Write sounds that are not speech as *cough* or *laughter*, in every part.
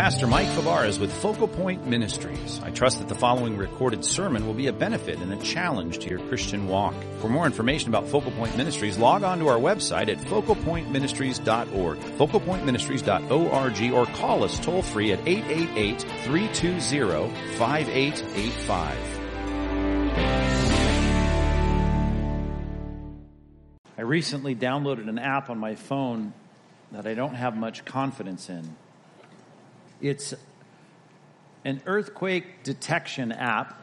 Pastor Mike Fabarez with Focal Point Ministries. I trust that the following recorded sermon will be a benefit and a challenge to your Christian walk. For more information about Focal Point Ministries, log on to our website at focalpointministries.org, focalpointministries.org, or call us toll free at 888-320-5885. I recently downloaded an app on my phone that I don't have much confidence in. It's an earthquake detection app.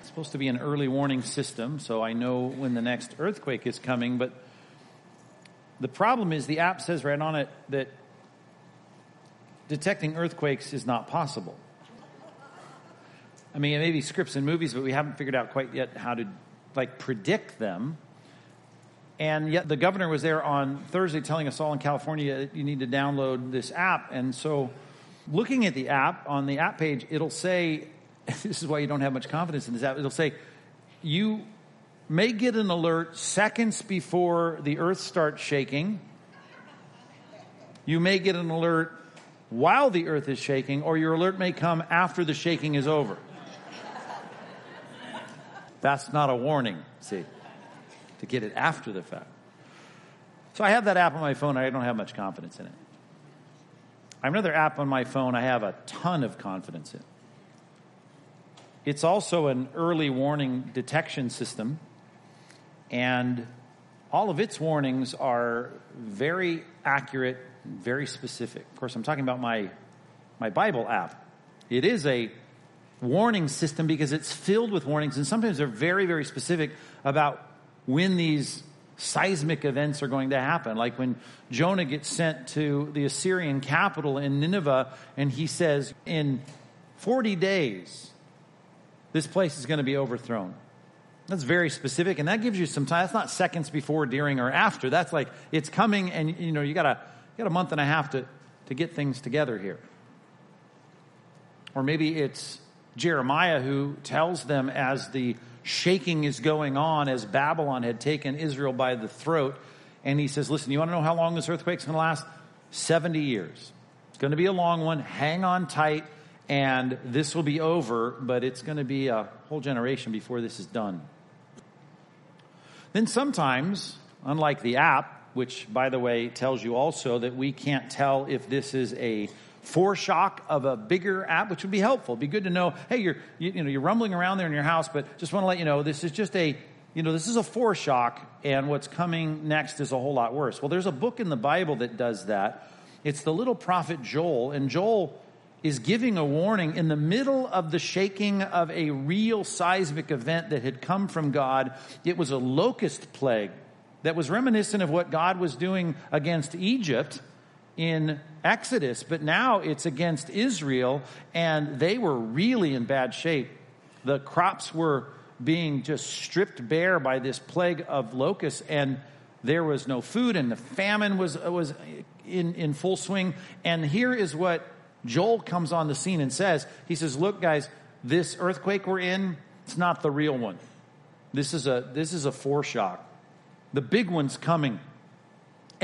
It's supposed to be an early warning system, so I know when the next earthquake is coming, but the problem is the app says right on it that detecting earthquakes is not possible. I mean, it may be scripts and movies, but we haven't figured out quite yet how to like predict them. And yet the governor was there on Thursday telling us all in California you need to download this app. And so looking at the app on the app page, it'll say, *laughs* this is why you don't have much confidence in this app. It'll say, you may get an alert seconds before the earth starts shaking. You may get an alert while the earth is shaking, or your alert may come after the shaking is over. *laughs* That's not a warning, see to get it after the fact. So I have that app on my phone. I don't have much confidence in it. I have another app on my phone I have a ton of confidence in. It's also an early warning detection system, and all of its warnings are very accurate, very specific. Of course, I'm talking about my, my Bible app. It is a warning system because it's filled with warnings, and sometimes they're very, very specific about when these seismic events are going to happen. Like when Jonah gets sent to the Assyrian capital in Nineveh, and he says, In 40 days, this place is going to be overthrown. That's very specific, and that gives you some time. That's not seconds before, during, or after. That's like it's coming, and you know you got a you got a month and a half to to get things together here. Or maybe it's Jeremiah who tells them as the shaking is going on as Babylon had taken Israel by the throat. And he says, Listen, you want to know how long this earthquake's going to last? 70 years. It's going to be a long one. Hang on tight, and this will be over, but it's going to be a whole generation before this is done. Then sometimes, unlike the app, which, by the way, tells you also that we can't tell if this is a foreshock of a bigger app, which would be helpful. It'd be good to know, hey, you're, you, you know, you're rumbling around there in your house, but just want to let you know this is just a, you know, this is a foreshock, and what's coming next is a whole lot worse. Well, there's a book in the Bible that does that. It's the little prophet Joel, and Joel is giving a warning in the middle of the shaking of a real seismic event that had come from God. It was a locust plague that was reminiscent of what God was doing against Egypt in Exodus, but now it's against Israel, and they were really in bad shape. The crops were being just stripped bare by this plague of locusts, and there was no food, and the famine was, was in, in full swing. And here is what Joel comes on the scene and says He says, Look, guys, this earthquake we're in, it's not the real one. This is a, this is a foreshock. The big one's coming.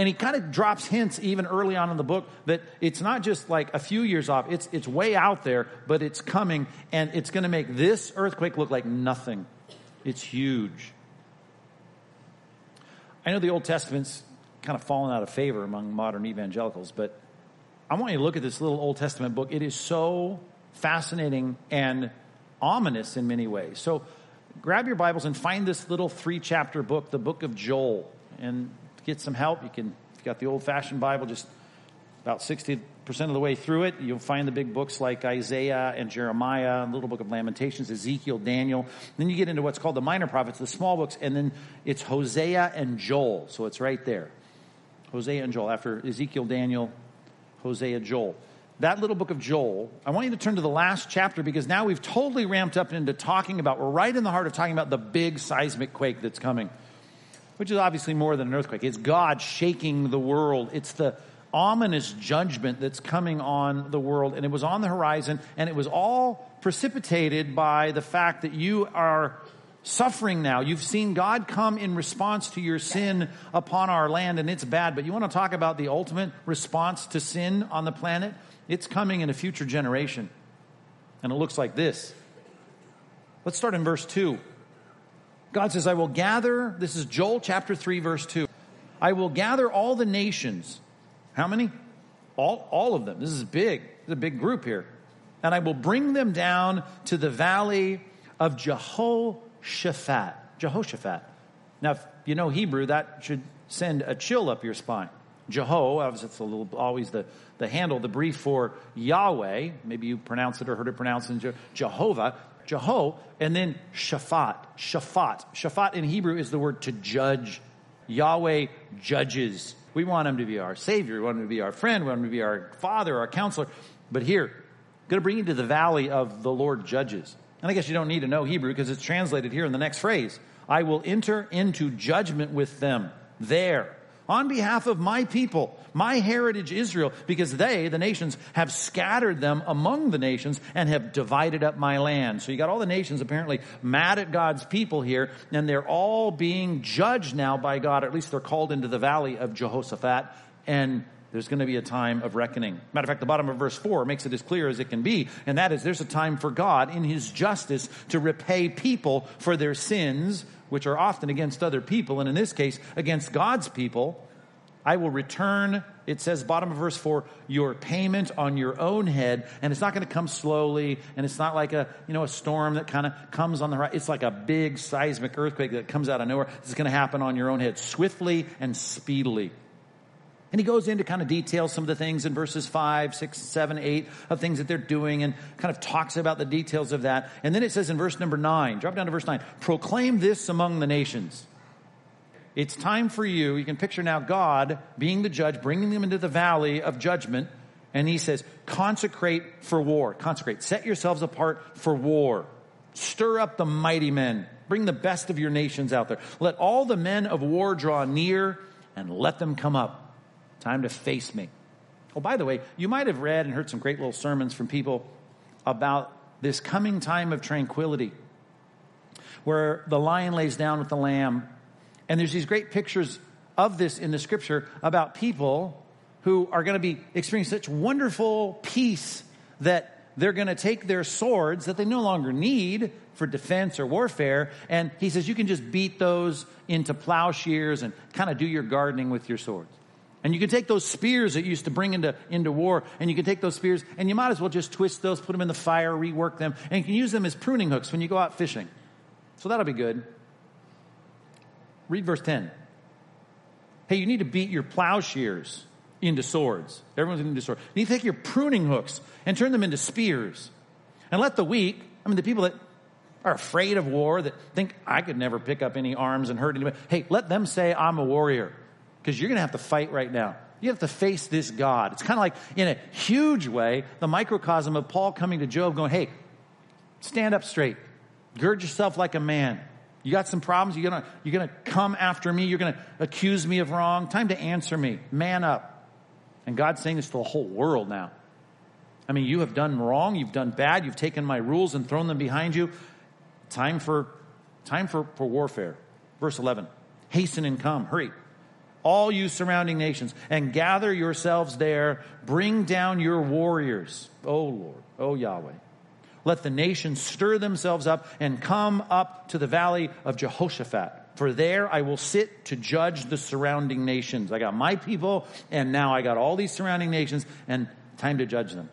And he kind of drops hints even early on in the book that it's not just like a few years off, it's, it's way out there, but it's coming and it's going to make this earthquake look like nothing. It's huge. I know the Old Testament's kind of fallen out of favor among modern evangelicals, but I want you to look at this little Old Testament book. It is so fascinating and ominous in many ways. So grab your Bibles and find this little three chapter book, the book of Joel. And get some help, you can, if you got the old fashioned Bible, just about 60% of the way through it, you'll find the big books like Isaiah and Jeremiah, and little book of Lamentations, Ezekiel, Daniel. Then you get into what's called the minor prophets, the small books, and then it's Hosea and Joel. So it's right there. Hosea and Joel. After Ezekiel, Daniel, Hosea, Joel. That little book of Joel, I want you to turn to the last chapter because now we've totally ramped up into talking about, we're right in the heart of talking about the big seismic quake that's coming which is obviously more than an earthquake. It's God shaking the world. It's the ominous judgment that's coming on the world. And it was on the horizon, and it was all precipitated by the fact that you are suffering now. You've seen God come in response to your sin upon our land, and it's bad. But you want to talk about the ultimate response to sin on the planet? It's coming in a future generation. And it looks like this. Let's start in verse 2. God says, I will gather, this is Joel chapter 3, verse 2. I will gather all the nations. How many? All, all of them. This is big. It's a big group here. And I will bring them down to the valley of Jehoshaphat. Jehoshaphat. Now, if you know Hebrew, that should send a chill up your spine. Jeho, obviously it's a little, always the, the handle, the brief for Yahweh. Maybe you pronounce it or heard it pronounced in Jehovah. Jeho, and then Shaphat. Shaphat. Shaphat in Hebrew is the word to judge. Yahweh judges. We want him to be our Savior. We want him to be our friend. We want him to be our Father, our counselor. But here, going to bring you to the valley of the Lord judges. And I guess you don't need to know Hebrew because it's translated here in the next phrase. I will enter into judgment with them there on behalf of my people, my heritage Israel, because they, the nations, have scattered them among the nations and have divided up my land. So you got all the nations apparently mad at God's people here, and they're all being judged now by God. At least they're called into the valley of Jehoshaphat, and there's going to be a time of reckoning. Matter of fact, the bottom of verse 4 makes it as clear as it can be, and that is there's a time for God in his justice to repay people for their sins which are often against other people, and in this case, against God's people. I will return, it says, bottom of verse 4, your payment on your own head. And it's not going to come slowly, and it's not like a, you know, a storm that kind of comes on the right. It's like a big seismic earthquake that comes out of nowhere. It's going to happen on your own head, swiftly and speedily. And he goes into kind of detail some of the things in verses 5, 6, 7, 8 of things that they're doing and kind of talks about the details of that. And then it says in verse number 9, drop down to verse 9, proclaim this among the nations. It's time for you. You can picture now God being the judge, bringing them into the valley of judgment. And he says, consecrate for war. Consecrate. Set yourselves apart for war. Stir up the mighty men. Bring the best of your nations out there. Let all the men of war draw near and let them come up. Time to face me. Oh, by the way, you might have read and heard some great little sermons from people about this coming time of tranquility where the lion lays down with the lamb. And there's these great pictures of this in the scripture about people who are going to be experiencing such wonderful peace that they're going to take their swords that they no longer need for defense or warfare. And he says you can just beat those into plowshares and kind of do your gardening with your swords. And you can take those spears that you used to bring into, into war, and you can take those spears, and you might as well just twist those, put them in the fire, rework them, and you can use them as pruning hooks when you go out fishing. So that'll be good. Read verse 10. Hey, you need to beat your plowshares into swords. Everyone's into swords. You need to take your pruning hooks and turn them into spears. And let the weak, I mean, the people that are afraid of war, that think I could never pick up any arms and hurt anybody, hey, let them say, I'm a warrior because you're going to have to fight right now. You have to face this God. It's kind of like, in a huge way, the microcosm of Paul coming to Job going, hey, stand up straight. Gird yourself like a man. You got some problems? You're going you're gonna come after me. You're going to accuse me of wrong. Time to answer me. Man up. And God's saying this to the whole world now. I mean, you have done wrong. You've done bad. You've taken my rules and thrown them behind you. Time for, time for, for warfare. Verse 11. Hasten and come. Hurry all you surrounding nations, and gather yourselves there. Bring down your warriors, O Lord, O Yahweh. Let the nations stir themselves up and come up to the valley of Jehoshaphat. For there I will sit to judge the surrounding nations. I got my people, and now I got all these surrounding nations, and time to judge them.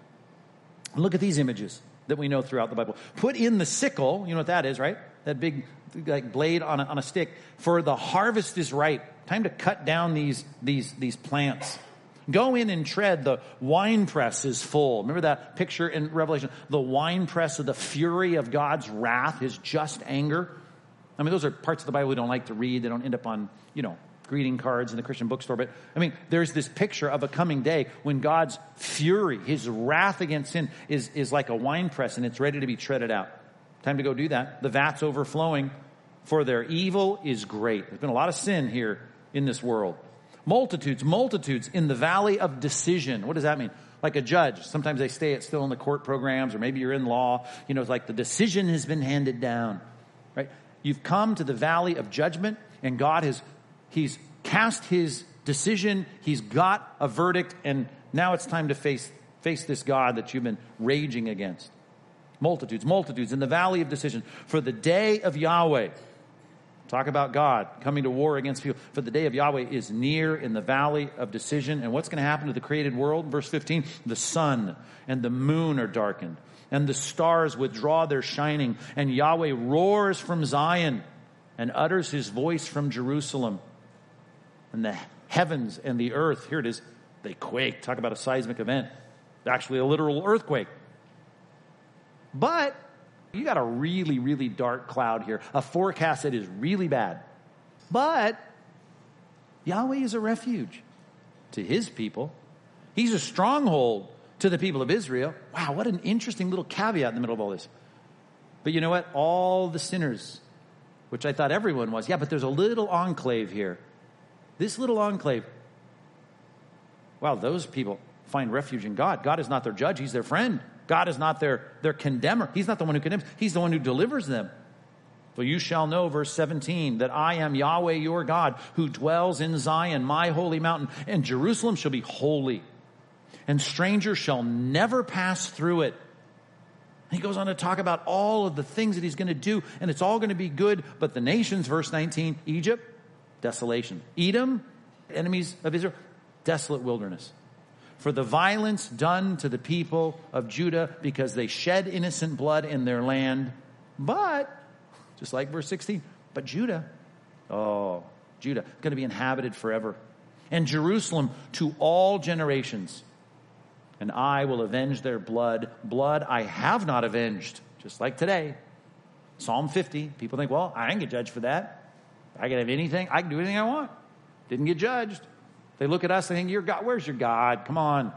Look at these images that we know throughout the Bible. Put in the sickle, you know what that is, right? That big like blade on a, on a stick. For the harvest is ripe Time to cut down these, these, these plants. Go in and tread. The wine press is full. Remember that picture in Revelation? The wine press of the fury of God's wrath, his just anger. I mean, those are parts of the Bible we don't like to read. They don't end up on, you know, greeting cards in the Christian bookstore. But I mean, there's this picture of a coming day when God's fury, his wrath against sin, is, is like a wine press and it's ready to be treaded out. Time to go do that. The vat's overflowing, for their evil is great. There's been a lot of sin here in this world. Multitudes, multitudes in the valley of decision. What does that mean? Like a judge. Sometimes they stay at still in the court programs, or maybe you're in law. You know, it's like the decision has been handed down. Right? You've come to the valley of judgment, and God has He's cast his decision, he's got a verdict, and now it's time to face, face this God that you've been raging against. Multitudes, multitudes in the valley of decision. For the day of Yahweh, talk about God coming to war against people. For the day of Yahweh is near in the valley of decision. And what's going to happen to the created world? Verse 15 the sun and the moon are darkened, and the stars withdraw their shining, and Yahweh roars from Zion and utters his voice from Jerusalem. And the heavens and the earth, here it is, they quake. Talk about a seismic event. Actually, a literal earthquake. But you got a really, really dark cloud here, a forecast that is really bad. But Yahweh is a refuge to his people, he's a stronghold to the people of Israel. Wow, what an interesting little caveat in the middle of all this. But you know what? All the sinners, which I thought everyone was, yeah, but there's a little enclave here. This little enclave. Wow, those people find refuge in God. God is not their judge, He's their friend. God is not their, their condemner. He's not the one who condemns, He's the one who delivers them. For you shall know, verse 17, that I am Yahweh your God, who dwells in Zion, my holy mountain, and Jerusalem shall be holy, and strangers shall never pass through it. He goes on to talk about all of the things that he's going to do, and it's all going to be good. But the nations, verse 19, Egypt, desolation. Edom, enemies of Israel, desolate wilderness for the violence done to the people of Judah because they shed innocent blood in their land. But, just like verse 16, but Judah, oh, Judah, going to be inhabited forever. And Jerusalem to all generations. And I will avenge their blood. Blood I have not avenged, just like today. Psalm 50, people think, well, I didn't get judged for that. I can have anything, I can do anything I want. Didn't get judged. They look at us and think, Your God, where's your God? Come on.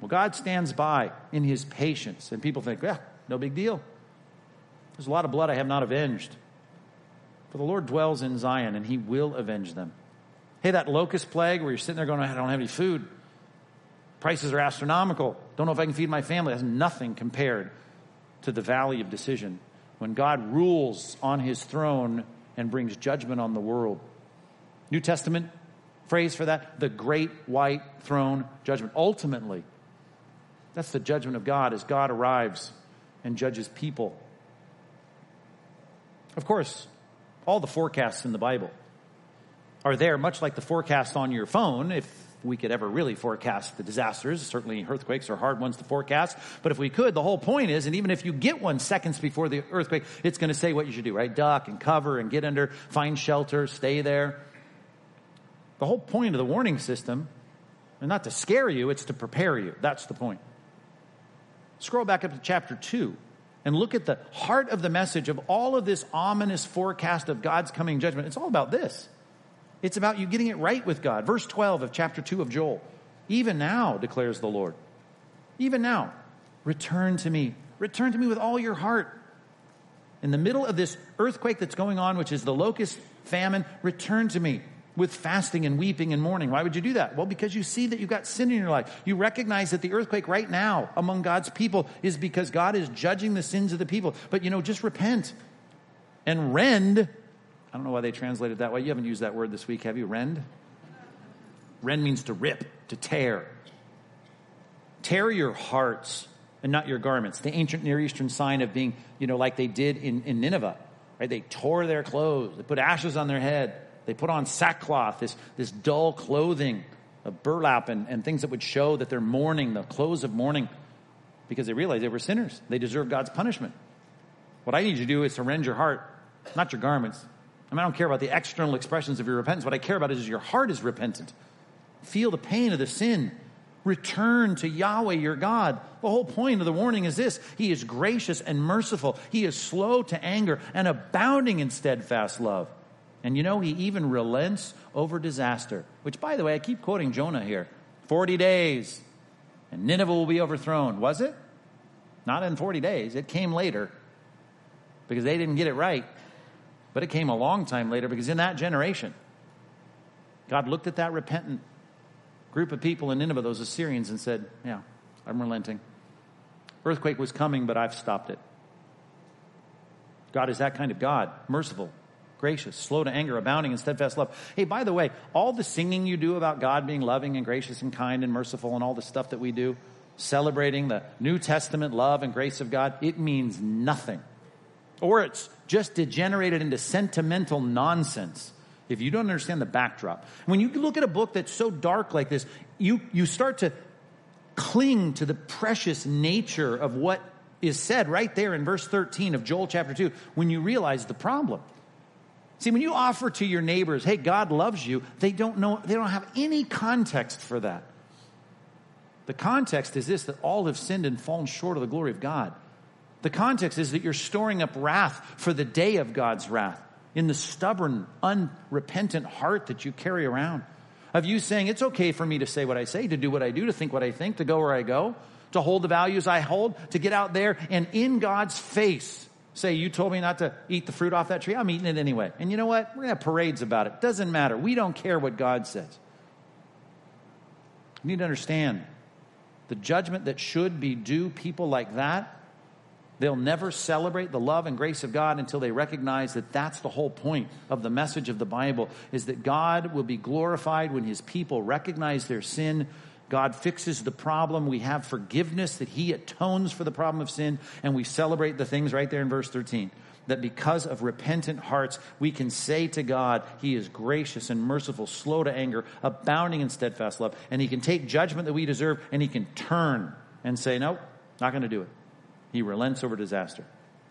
Well, God stands by in his patience, and people think, yeah, no big deal. There's a lot of blood I have not avenged. For the Lord dwells in Zion, and he will avenge them. Hey, that locust plague where you're sitting there going, I don't have any food. Prices are astronomical. Don't know if I can feed my family. That's nothing compared to the valley of decision when God rules on his throne and brings judgment on the world. New Testament phrase for that the great white throne judgment. Ultimately, that's the judgment of God as God arrives and judges people. Of course, all the forecasts in the Bible are there, much like the forecast on your phone, if we could ever really forecast the disasters. Certainly, earthquakes are hard ones to forecast. But if we could, the whole point is, and even if you get one seconds before the earthquake, it's going to say what you should do, right? Duck and cover and get under, find shelter, stay there. The whole point of the warning system, and not to scare you, it's to prepare you. That's the point. Scroll back up to chapter 2 and look at the heart of the message of all of this ominous forecast of God's coming judgment. It's all about this. It's about you getting it right with God. Verse 12 of chapter 2 of Joel. Even now, declares the Lord. Even now, return to me. Return to me with all your heart. In the middle of this earthquake that's going on, which is the locust famine, return to me with fasting and weeping and mourning. Why would you do that? Well, because you see that you've got sin in your life. You recognize that the earthquake right now among God's people is because God is judging the sins of the people. But you know, just repent and rend. I don't know why they translated that way. You haven't used that word this week, have you? Rend? Rend means to rip, to tear. Tear your hearts and not your garments. The ancient Near Eastern sign of being, you know, like they did in, in Nineveh, right? They tore their clothes, they put ashes on their head they put on sackcloth, this, this dull clothing of burlap and, and things that would show that they're mourning, the clothes of mourning, because they realized they were sinners. They deserved God's punishment. What I need you to do is to rend your heart, not your garments. I mean, I don't care about the external expressions of your repentance. What I care about is your heart is repentant. Feel the pain of the sin. Return to Yahweh your God. The whole point of the warning is this He is gracious and merciful. He is slow to anger and abounding in steadfast love. And you know, he even relents over disaster, which, by the way, I keep quoting Jonah here 40 days, and Nineveh will be overthrown. Was it? Not in 40 days. It came later because they didn't get it right. But it came a long time later because in that generation, God looked at that repentant group of people in Nineveh, those Assyrians, and said, Yeah, I'm relenting. Earthquake was coming, but I've stopped it. God is that kind of God, merciful, gracious, slow to anger, abounding in steadfast love. Hey, by the way, all the singing you do about God being loving and gracious and kind and merciful and all the stuff that we do, celebrating the New Testament love and grace of God, it means nothing. Or it's just degenerated into sentimental nonsense if you don't understand the backdrop. When you look at a book that's so dark like this, you, you start to cling to the precious nature of what is said right there in verse 13 of Joel chapter 2 when you realize the problem. See, when you offer to your neighbors, hey, God loves you, they don't know, they don't have any context for that. The context is this that all have sinned and fallen short of the glory of God. The context is that you're storing up wrath for the day of God's wrath in the stubborn, unrepentant heart that you carry around. Of you saying, it's okay for me to say what I say, to do what I do, to think what I think, to go where I go, to hold the values I hold, to get out there and in God's face say, You told me not to eat the fruit off that tree. I'm eating it anyway. And you know what? We're going to have parades about it. Doesn't matter. We don't care what God says. You need to understand the judgment that should be due people like that They'll never celebrate the love and grace of God until they recognize that that's the whole point of the message of the Bible is that God will be glorified when his people recognize their sin. God fixes the problem. We have forgiveness that he atones for the problem of sin and we celebrate the things right there in verse 13 that because of repentant hearts, we can say to God, He is gracious and merciful, slow to anger, abounding in steadfast love. And He can take judgment that we deserve and He can turn and say, Nope, not going to do it. He relents over disaster.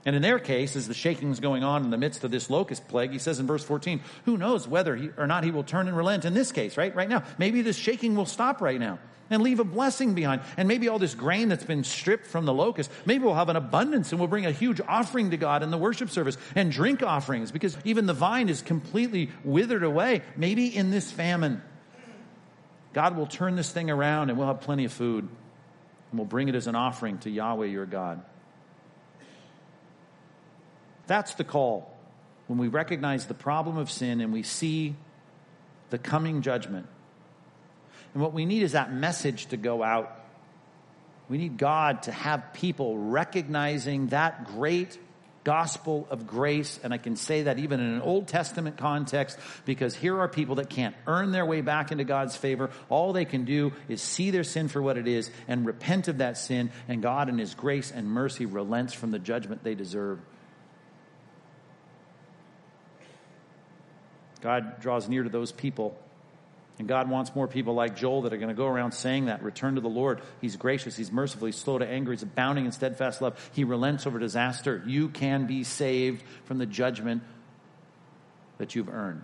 And in their case, as the shaking is going on in the midst of this locust plague, he says in verse 14, who knows whether he, or not he will turn and relent in this case, right? Right now. Maybe this shaking will stop right now and leave a blessing behind. And maybe all this grain that's been stripped from the locust, maybe we'll have an abundance and we'll bring a huge offering to God in the worship service and drink offerings because even the vine is completely withered away. Maybe in this famine, God will turn this thing around and we'll have plenty of food and we'll bring it as an offering to Yahweh your God. That's the call. When we recognize the problem of sin and we see the coming judgment. And what we need is that message to go out. We need God to have people recognizing that great gospel of grace. And I can say that even in an Old Testament context, because here are people that can't earn their way back into God's favor. All they can do is see their sin for what it is and repent of that sin. And God, in His grace and mercy, relents from the judgment they deserve. God draws near to those people. And God wants more people like Joel that are going to go around saying that. Return to the Lord. He's gracious. He's merciful. He's slow to anger. He's abounding in steadfast love. He relents over disaster. You can be saved from the judgment that you've earned.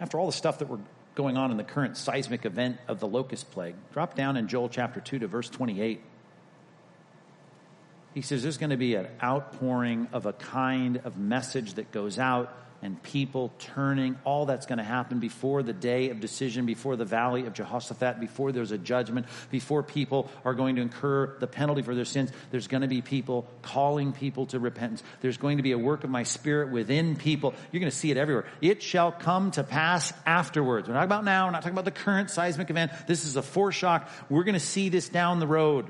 After all the stuff that we're going on in the current seismic event of the locust plague, drop down in Joel chapter 2 to verse 28. He says there's going to be an outpouring of a kind of message that goes out and people turning, all that's going to happen before the day of decision, before the valley of Jehoshaphat, before there's a judgment, before people are going to incur the penalty for their sins. There's going to be people calling people to repentance. There's going to be a work of my spirit within people. You're going to see it everywhere. It shall come to pass afterwards. We're not talking about now. We're not talking about the current seismic event. This is a foreshock. We're going to see this down the road.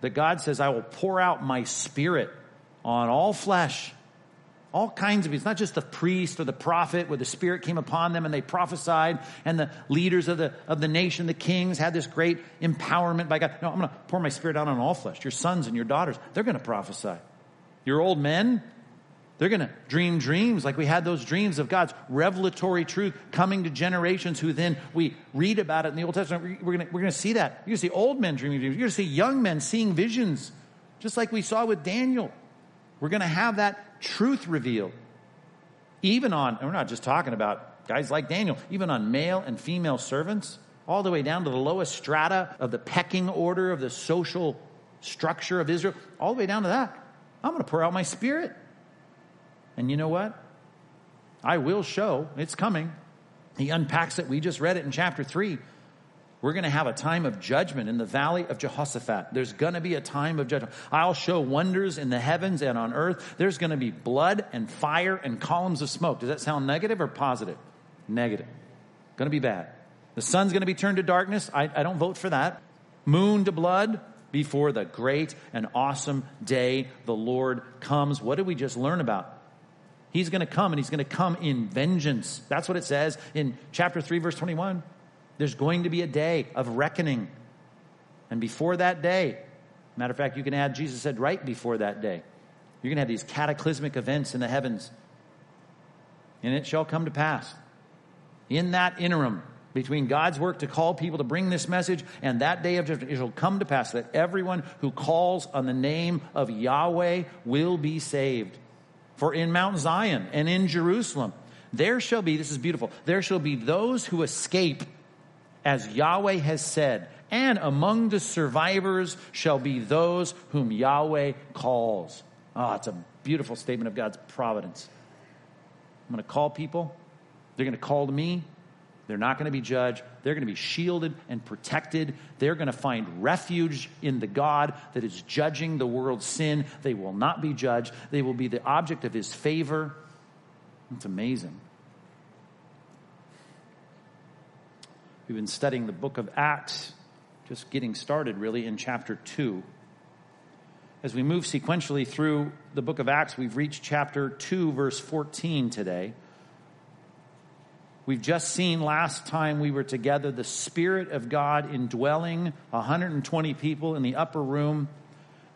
That God says, I will pour out my spirit on all flesh all kinds of, it's not just the priest or the prophet where the Spirit came upon them and they prophesied and the leaders of the, of the nation, the kings had this great empowerment by God. No, I'm going to pour my Spirit out on all flesh. Your sons and your daughters, they're going to prophesy. Your old men, they're going to dream dreams like we had those dreams of God's revelatory truth coming to generations who then we read about it in the Old Testament. We're going we're going to see that. You're going to see old men dreaming dreams. You're going to see young men seeing visions, just like we saw with Daniel. We're going to have that truth revealed. Even on, we're not just talking about guys like Daniel, even on male and female servants, all the way down to the lowest strata of the pecking order of the social structure of Israel, all the way down to that. I'm going to pour out my spirit. And you know what? I will show, it's coming. He unpacks it. We just read it in chapter 3. We're going to have a time of judgment in the valley of Jehoshaphat. There's going to be a time of judgment. I'll show wonders in the heavens and on earth. There's going to be blood and fire and columns of smoke. Does that sound negative or positive? Negative. Going to be bad. The sun's going to be turned to darkness. I, I don't vote for that. Moon to blood. before the great and awesome day the Lord comes. What did we just learn about? He's going to come and he's going to come in vengeance. That's what it says in chapter 3, verse 21. There's going to be a day of reckoning. And before that day, matter of fact, you can add, Jesus said, right before that day, you're going to have these cataclysmic events in the heavens. And it shall come to pass. In that interim, between God's work to call people to bring this message and that day of judgment, it shall come to pass that everyone who calls on the name of Yahweh will be saved. For in Mount Zion and in Jerusalem, there shall be, this is beautiful, there shall be those who escape, as Yahweh has said, and among the survivors shall be those whom Yahweh calls. Oh, it's a beautiful statement of God's providence. I'm going to call people. They're going to call to me. They're not going to be judged. They're going to be shielded and protected. They're going to find refuge in the God that is judging the world's sin. They will not be judged. They will be the object of his favor. It's amazing. We've been studying the book of Acts, just getting started really in chapter 2. As we move sequentially through the book of Acts, we've reached chapter 2, verse 14 today. We've just seen last time we were together the Spirit of God indwelling 120 people in the upper room.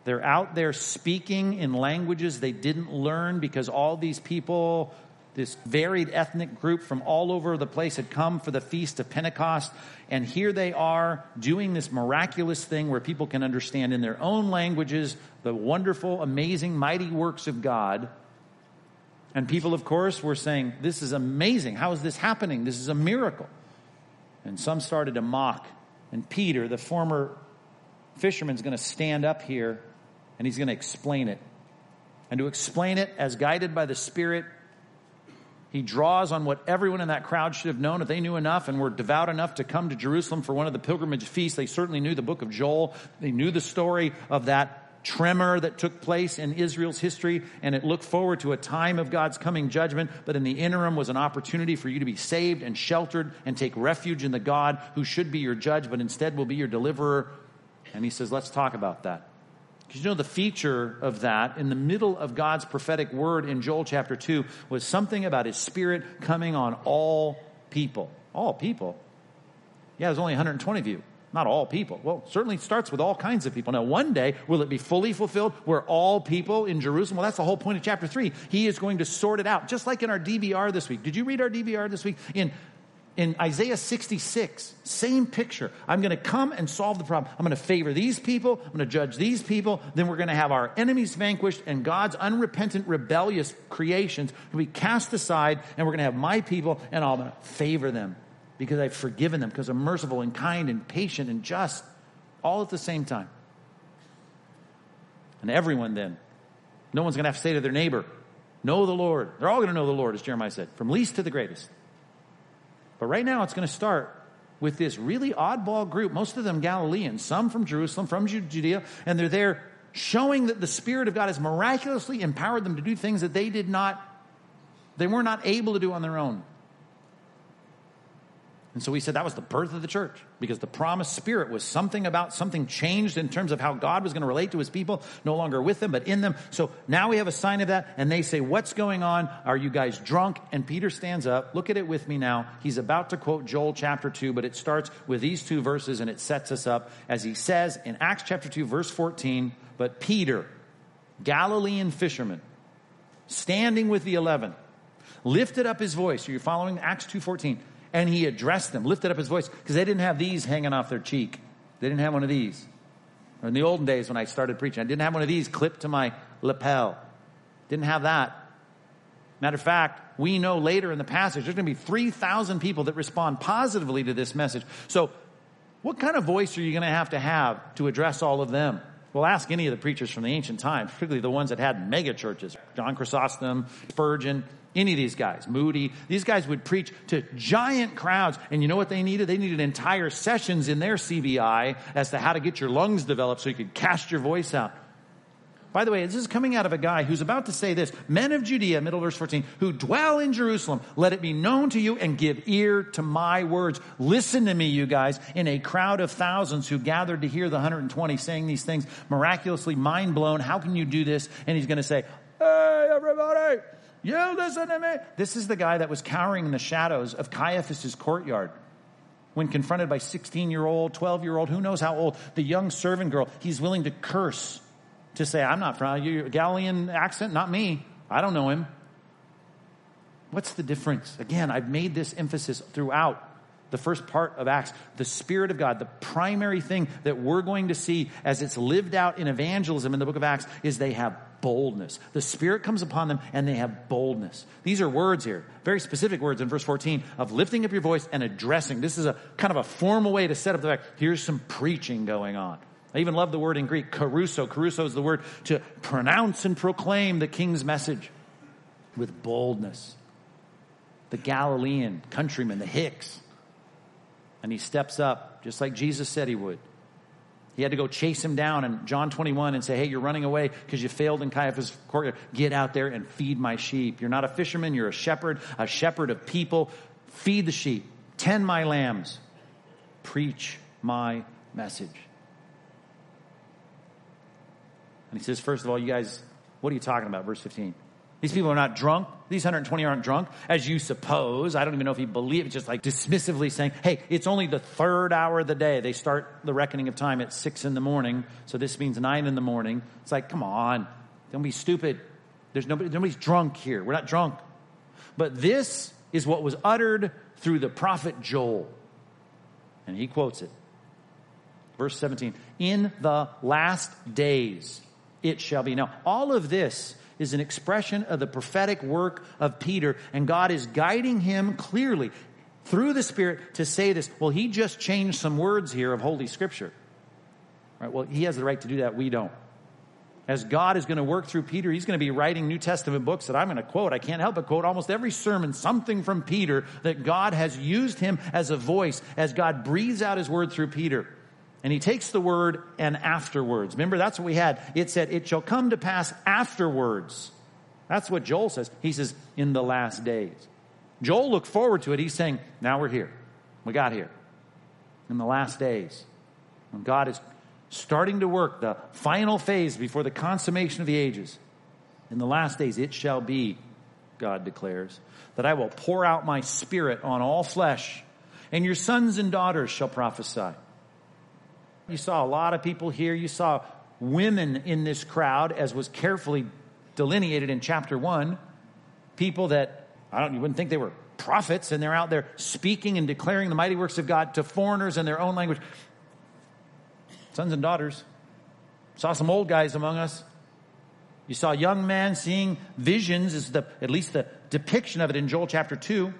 They're out there speaking in languages they didn't learn because all these people, this varied ethnic group from all over the place, had come for the feast of Pentecost. And here they are doing this miraculous thing where people can understand in their own languages the wonderful, amazing, mighty works of God. And people, of course, were saying, This is amazing. How is this happening? This is a miracle. And some started to mock. And Peter, the former fisherman, is going to stand up here and he's going to explain it. And to explain it as guided by the Spirit, he draws on what everyone in that crowd should have known if they knew enough and were devout enough to come to Jerusalem for one of the pilgrimage feasts. They certainly knew the book of Joel. They knew the story of that tremor that took place in Israel's history, and it looked forward to a time of God's coming judgment, but in the interim was an opportunity for you to be saved and sheltered and take refuge in the God who should be your judge, but instead will be your deliverer. And he says, let's talk about that. Because you know, the feature of that in the middle of God's prophetic word in Joel chapter 2 was something about his spirit coming on all people. All people. Yeah, there's only 120 of you. Not all people. Well, certainly starts with all kinds of people. Now, one day, will it be fully fulfilled where all people in Jerusalem? Well, that's the whole point of chapter 3. He is going to sort it out, just like in our DBR this week. Did you read our DBR this week? In in Isaiah 66, same picture. I'm going to come and solve the problem. I'm going to favor these people. I'm going to judge these people. Then we're going to have our enemies vanquished and God's unrepentant, rebellious creations will be cast aside. And we're going to have my people and I'm going to favor them because I've forgiven them, because I'm merciful and kind and patient and just, all at the same time. And everyone then, no one's going to have to say to their neighbor, Know the Lord. They're all going to know the Lord, as Jeremiah said, from least to the greatest. But right now, it's going to start with this really oddball group, most of them Galileans, some from Jerusalem, from Judea, and they're there showing that the Spirit of God has miraculously empowered them to do things that they did not, they were not able to do on their own. And so we said that was the birth of the church because the promised spirit was something about something changed in terms of how God was going to relate to his people, no longer with them, but in them. So now we have a sign of that. And they say, What's going on? Are you guys drunk? And Peter stands up. Look at it with me now. He's about to quote Joel chapter 2, but it starts with these two verses and it sets us up as he says in Acts chapter 2, verse 14, But Peter, Galilean fisherman, standing with the eleven, lifted up his voice. Are You're following Acts 2.14 and he addressed them, lifted up his voice, because they didn't have these hanging off their cheek. They didn't have one of these. In the olden days when I started preaching, I didn't have one of these clipped to my lapel. Didn't have that. Matter of fact, we know later in the passage there's going to be 3,000 people that respond positively to this message. So, what kind of voice are you going to have to have to address all of them? Well, ask any of the preachers from the ancient times, particularly the ones that had mega churches. John Chrysostom, Spurgeon, any of these guys, Moody, these guys would preach to giant crowds. And you know what they needed? They needed entire sessions in their CBI as to how to get your lungs developed so you could cast your voice out. By the way, this is coming out of a guy who's about to say this Men of Judea, middle verse 14, who dwell in Jerusalem, let it be known to you and give ear to my words. Listen to me, you guys, in a crowd of thousands who gathered to hear the 120 saying these things, miraculously mind blown. How can you do this? And he's going to say, Hey, everybody, you listen to me. This is the guy that was cowering in the shadows of Caiaphas' courtyard when confronted by 16 year old, 12 year old, who knows how old, the young servant girl, he's willing to curse to say, I'm not from you, Galilean accent, not me. I don't know him. What's the difference? Again, I've made this emphasis throughout the first part of Acts. The Spirit of God, the primary thing that we're going to see as it's lived out in evangelism in the book of Acts is they have boldness. The Spirit comes upon them and they have boldness. These are words here, very specific words in verse 14 of lifting up your voice and addressing. This is a kind of a formal way to set up the fact here's some preaching going on. I even love the word in Greek, kerusso. Kerusso is the word to pronounce and proclaim the king's message with boldness. The Galilean countryman, the Hicks. And he steps up, just like Jesus said he would. He had to go chase him down in John 21 and say, Hey, you're running away because you failed in Caiaphas' courtyard. Get out there and feed my sheep. You're not a fisherman, you're a shepherd, a shepherd of people. Feed the sheep, tend my lambs, preach my message. And he says, First of all, you guys, what are you talking about? Verse 15. These people are not drunk. These 120 aren't drunk, as you suppose. I don't even know if he believes, just like dismissively saying, hey, it's only the third hour of the day. They start the reckoning of time at six in the morning. So this means nine in the morning. It's like, come on, don't be stupid. There's nobody, nobody's drunk here. We're not drunk. But this is what was uttered through the prophet Joel. And he quotes it. Verse 17, in the last days it shall be. Now, all of this is an expression of the prophetic work of Peter, and God is guiding him clearly through the Spirit to say this. Well, he just changed some words here of Holy Scripture. Right? Well, he has the right to do that. We don't. As God is going to work through Peter, he's going to be writing New Testament books that I'm going to quote. I can't help but quote almost every sermon, something from Peter that God has used him as a voice as God breathes out his word through Peter. And he takes the word and afterwards. Remember, that's what we had. It said, it shall come to pass afterwards. That's what Joel says. He says, in the last days. Joel looked forward to it. He's saying, now we're here. We got here. In the last days. When God is starting to work the final phase before the consummation of the ages. In the last days, it shall be, God declares, that I will pour out my spirit on all flesh, and your sons and daughters shall prophesy. You saw a lot of people here. You saw women in this crowd, as was carefully delineated in chapter one. People that I don't, you wouldn't think they were prophets, and they're out there speaking and declaring the mighty works of God to foreigners in their own language. Sons and daughters. Saw some old guys among us. You saw young men seeing visions, is the at least the depiction of it in Joel chapter two.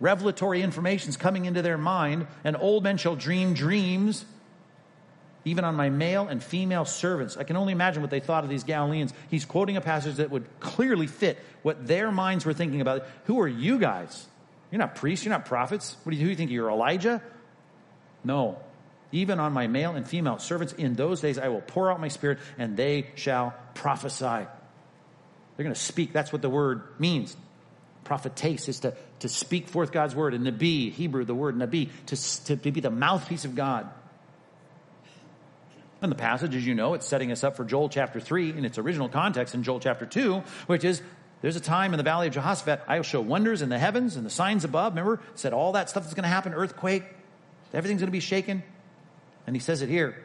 Revelatory information is coming into their mind, and old men shall dream dreams even on my male and female servants. I can only imagine what they thought of these Galileans. He's quoting a passage that would clearly fit what their minds were thinking about. Who are you guys? You're not priests, you're not prophets. What do you, who do you think you're Elijah? No. Even on my male and female servants, in those days I will pour out my spirit and they shall prophesy. They're going to speak. That's what the word means. Prophetess is to, to speak forth God's word. And Nabi, Hebrew, the word Nabi, to, to be the mouthpiece of God. And the passage, as you know, it's setting us up for Joel chapter 3 in its original context in Joel chapter 2, which is there's a time in the valley of Jehoshaphat, I will show wonders in the heavens and the signs above. Remember, said all that stuff is going to happen, earthquake, everything's going to be shaken. And he says it here,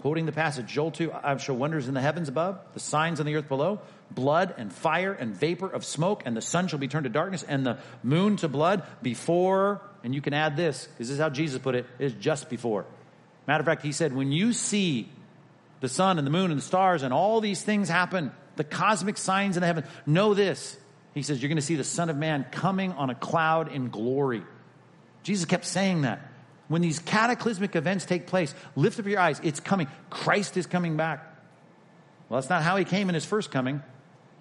quoting the passage, Joel 2, I will show wonders in the heavens above, the signs on the earth below, blood and fire and vapor of smoke, and the sun shall be turned to darkness and the moon to blood before, and you can add this, because this is how Jesus put it, is just before. Matter of fact, he said, when you see the sun and the moon and the stars and all these things happen, the cosmic signs in the heaven, know this. He says, you're going to see the Son of Man coming on a cloud in glory. Jesus kept saying that. When these cataclysmic events take place, lift up your eyes. It's coming. Christ is coming back. Well, that's not how he came in his first coming,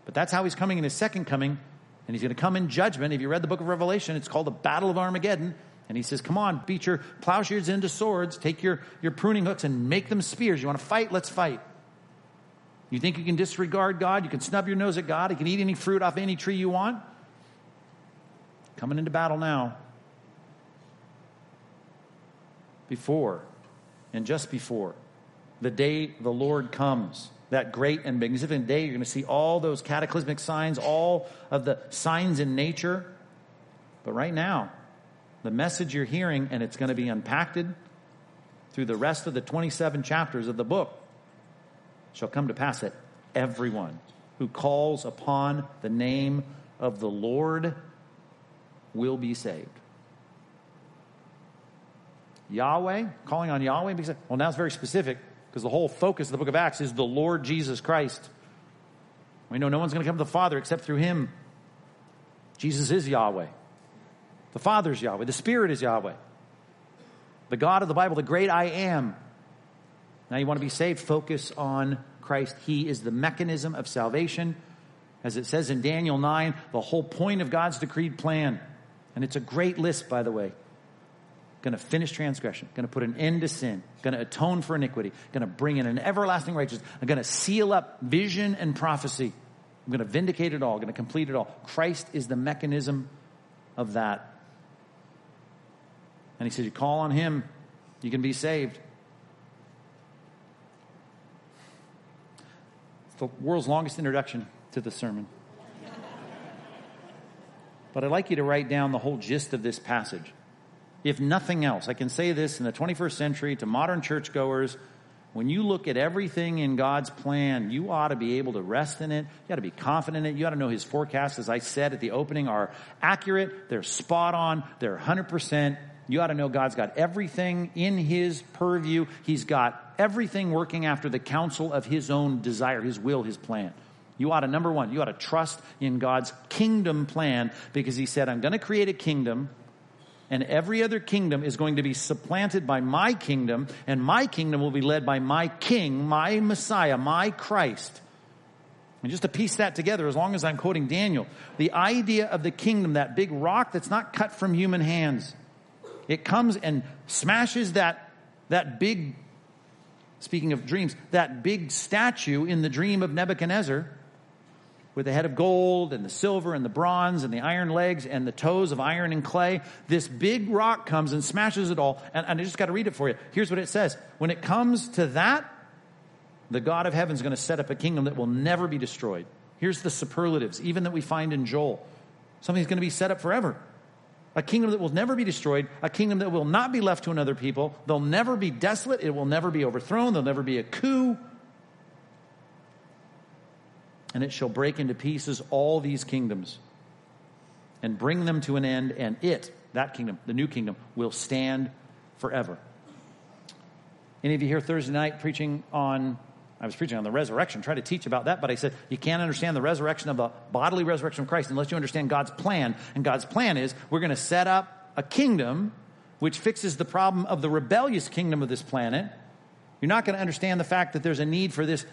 but that's how he's coming in his second coming. And he's going to come in judgment. If you read the book of Revelation, it's called the Battle of Armageddon. And he says, Come on, beat your plowshares into swords, take your, your pruning hooks and make them spears. You want to fight? Let's fight. You think you can disregard God? You can snub your nose at God? You can eat any fruit off any tree you want? Coming into battle now. Before and just before the day the Lord comes, that great and magnificent day, you're going to see all those cataclysmic signs, all of the signs in nature. But right now, the message you're hearing, and it's going to be unpacked through the rest of the 27 chapters of the book, shall come to pass that everyone who calls upon the name of the Lord will be saved. Yahweh, calling on Yahweh, because, well, now it's very specific because the whole focus of the book of Acts is the Lord Jesus Christ. We know no one's going to come to the Father except through him. Jesus is Yahweh. The Father is Yahweh. The Spirit is Yahweh. The God of the Bible, the great I am. Now you want to be saved, focus on Christ. He is the mechanism of salvation. As it says in Daniel 9, the whole point of God's decreed plan. And it's a great list, by the way going to finish transgression, going to put an end to sin, going to atone for iniquity, going to bring in an everlasting righteousness, I'm going to seal up vision and prophecy. I'm going to vindicate it all, going to complete it all. Christ is the mechanism of that. And he said, You call on him, you can be saved. It's the world's longest introduction to the sermon. But I'd like you to write down the whole gist of this passage if nothing else. I can say this in the 21st century to modern churchgoers. When you look at everything in God's plan, you ought to be able to rest in it. You ought to be confident in it. You ought to know His forecasts, as I said at the opening, are accurate. They're spot on. They're 100%. You ought to know God's got everything in His purview. He's got everything working after the counsel of His own desire, His will, His plan. You ought to, number one, you ought to trust in God's kingdom plan because He said, I'm going to create a kingdom and every other kingdom is going to be supplanted by my kingdom, and my kingdom will be led by my king, my Messiah, my Christ. And just to piece that together, as long as I'm quoting Daniel, the idea of the kingdom, that big rock that's not cut from human hands, it comes and smashes that, that big, speaking of dreams, that big statue in the dream of Nebuchadnezzar with the head of gold and the silver and the bronze and the iron legs and the toes of iron and clay. This big rock comes and smashes it all. And, and I just got to read it for you. Here's what it says. When it comes to that, the God of heaven is going to set up a kingdom that will never be destroyed. Here's the superlatives, even that we find in Joel. Something's going to be set up forever. A kingdom that will never be destroyed, a kingdom that will not be left to another people. They'll never be desolate. It will never be overthrown. There'll never be a coup and it shall break into pieces all these kingdoms and bring them to an end, and it, that kingdom, the new kingdom, will stand forever. Any of you here Thursday night preaching on, I was preaching on the resurrection, trying to teach about that, but I said you can't understand the resurrection of the bodily resurrection of Christ unless you understand God's plan. And God's plan is we're going to set up a kingdom which fixes the problem of the rebellious kingdom of this planet. You're not going to understand the fact that there's a need for this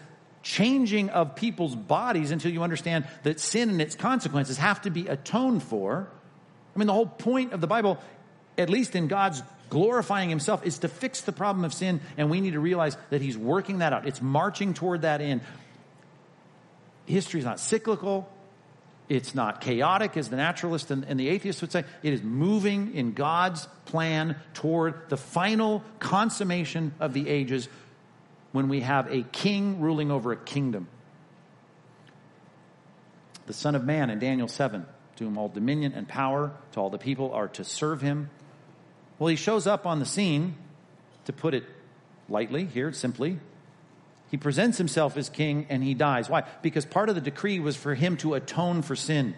changing of people's bodies until you understand that sin and its consequences have to be atoned for. I mean, the whole point of the Bible, at least in God's glorifying himself, is to fix the problem of sin, and we need to realize that he's working that out. It's marching toward that end. History is not cyclical. It's not chaotic, as the naturalist and, and the atheist would say. It is moving in God's plan toward the final consummation of the ages when we have a king ruling over a kingdom. The Son of Man in Daniel 7, to whom all dominion and power to all the people are to serve him. Well, he shows up on the scene, to put it lightly, here simply. He presents himself as king and he dies. Why? Because part of the decree was for him to atone for sin.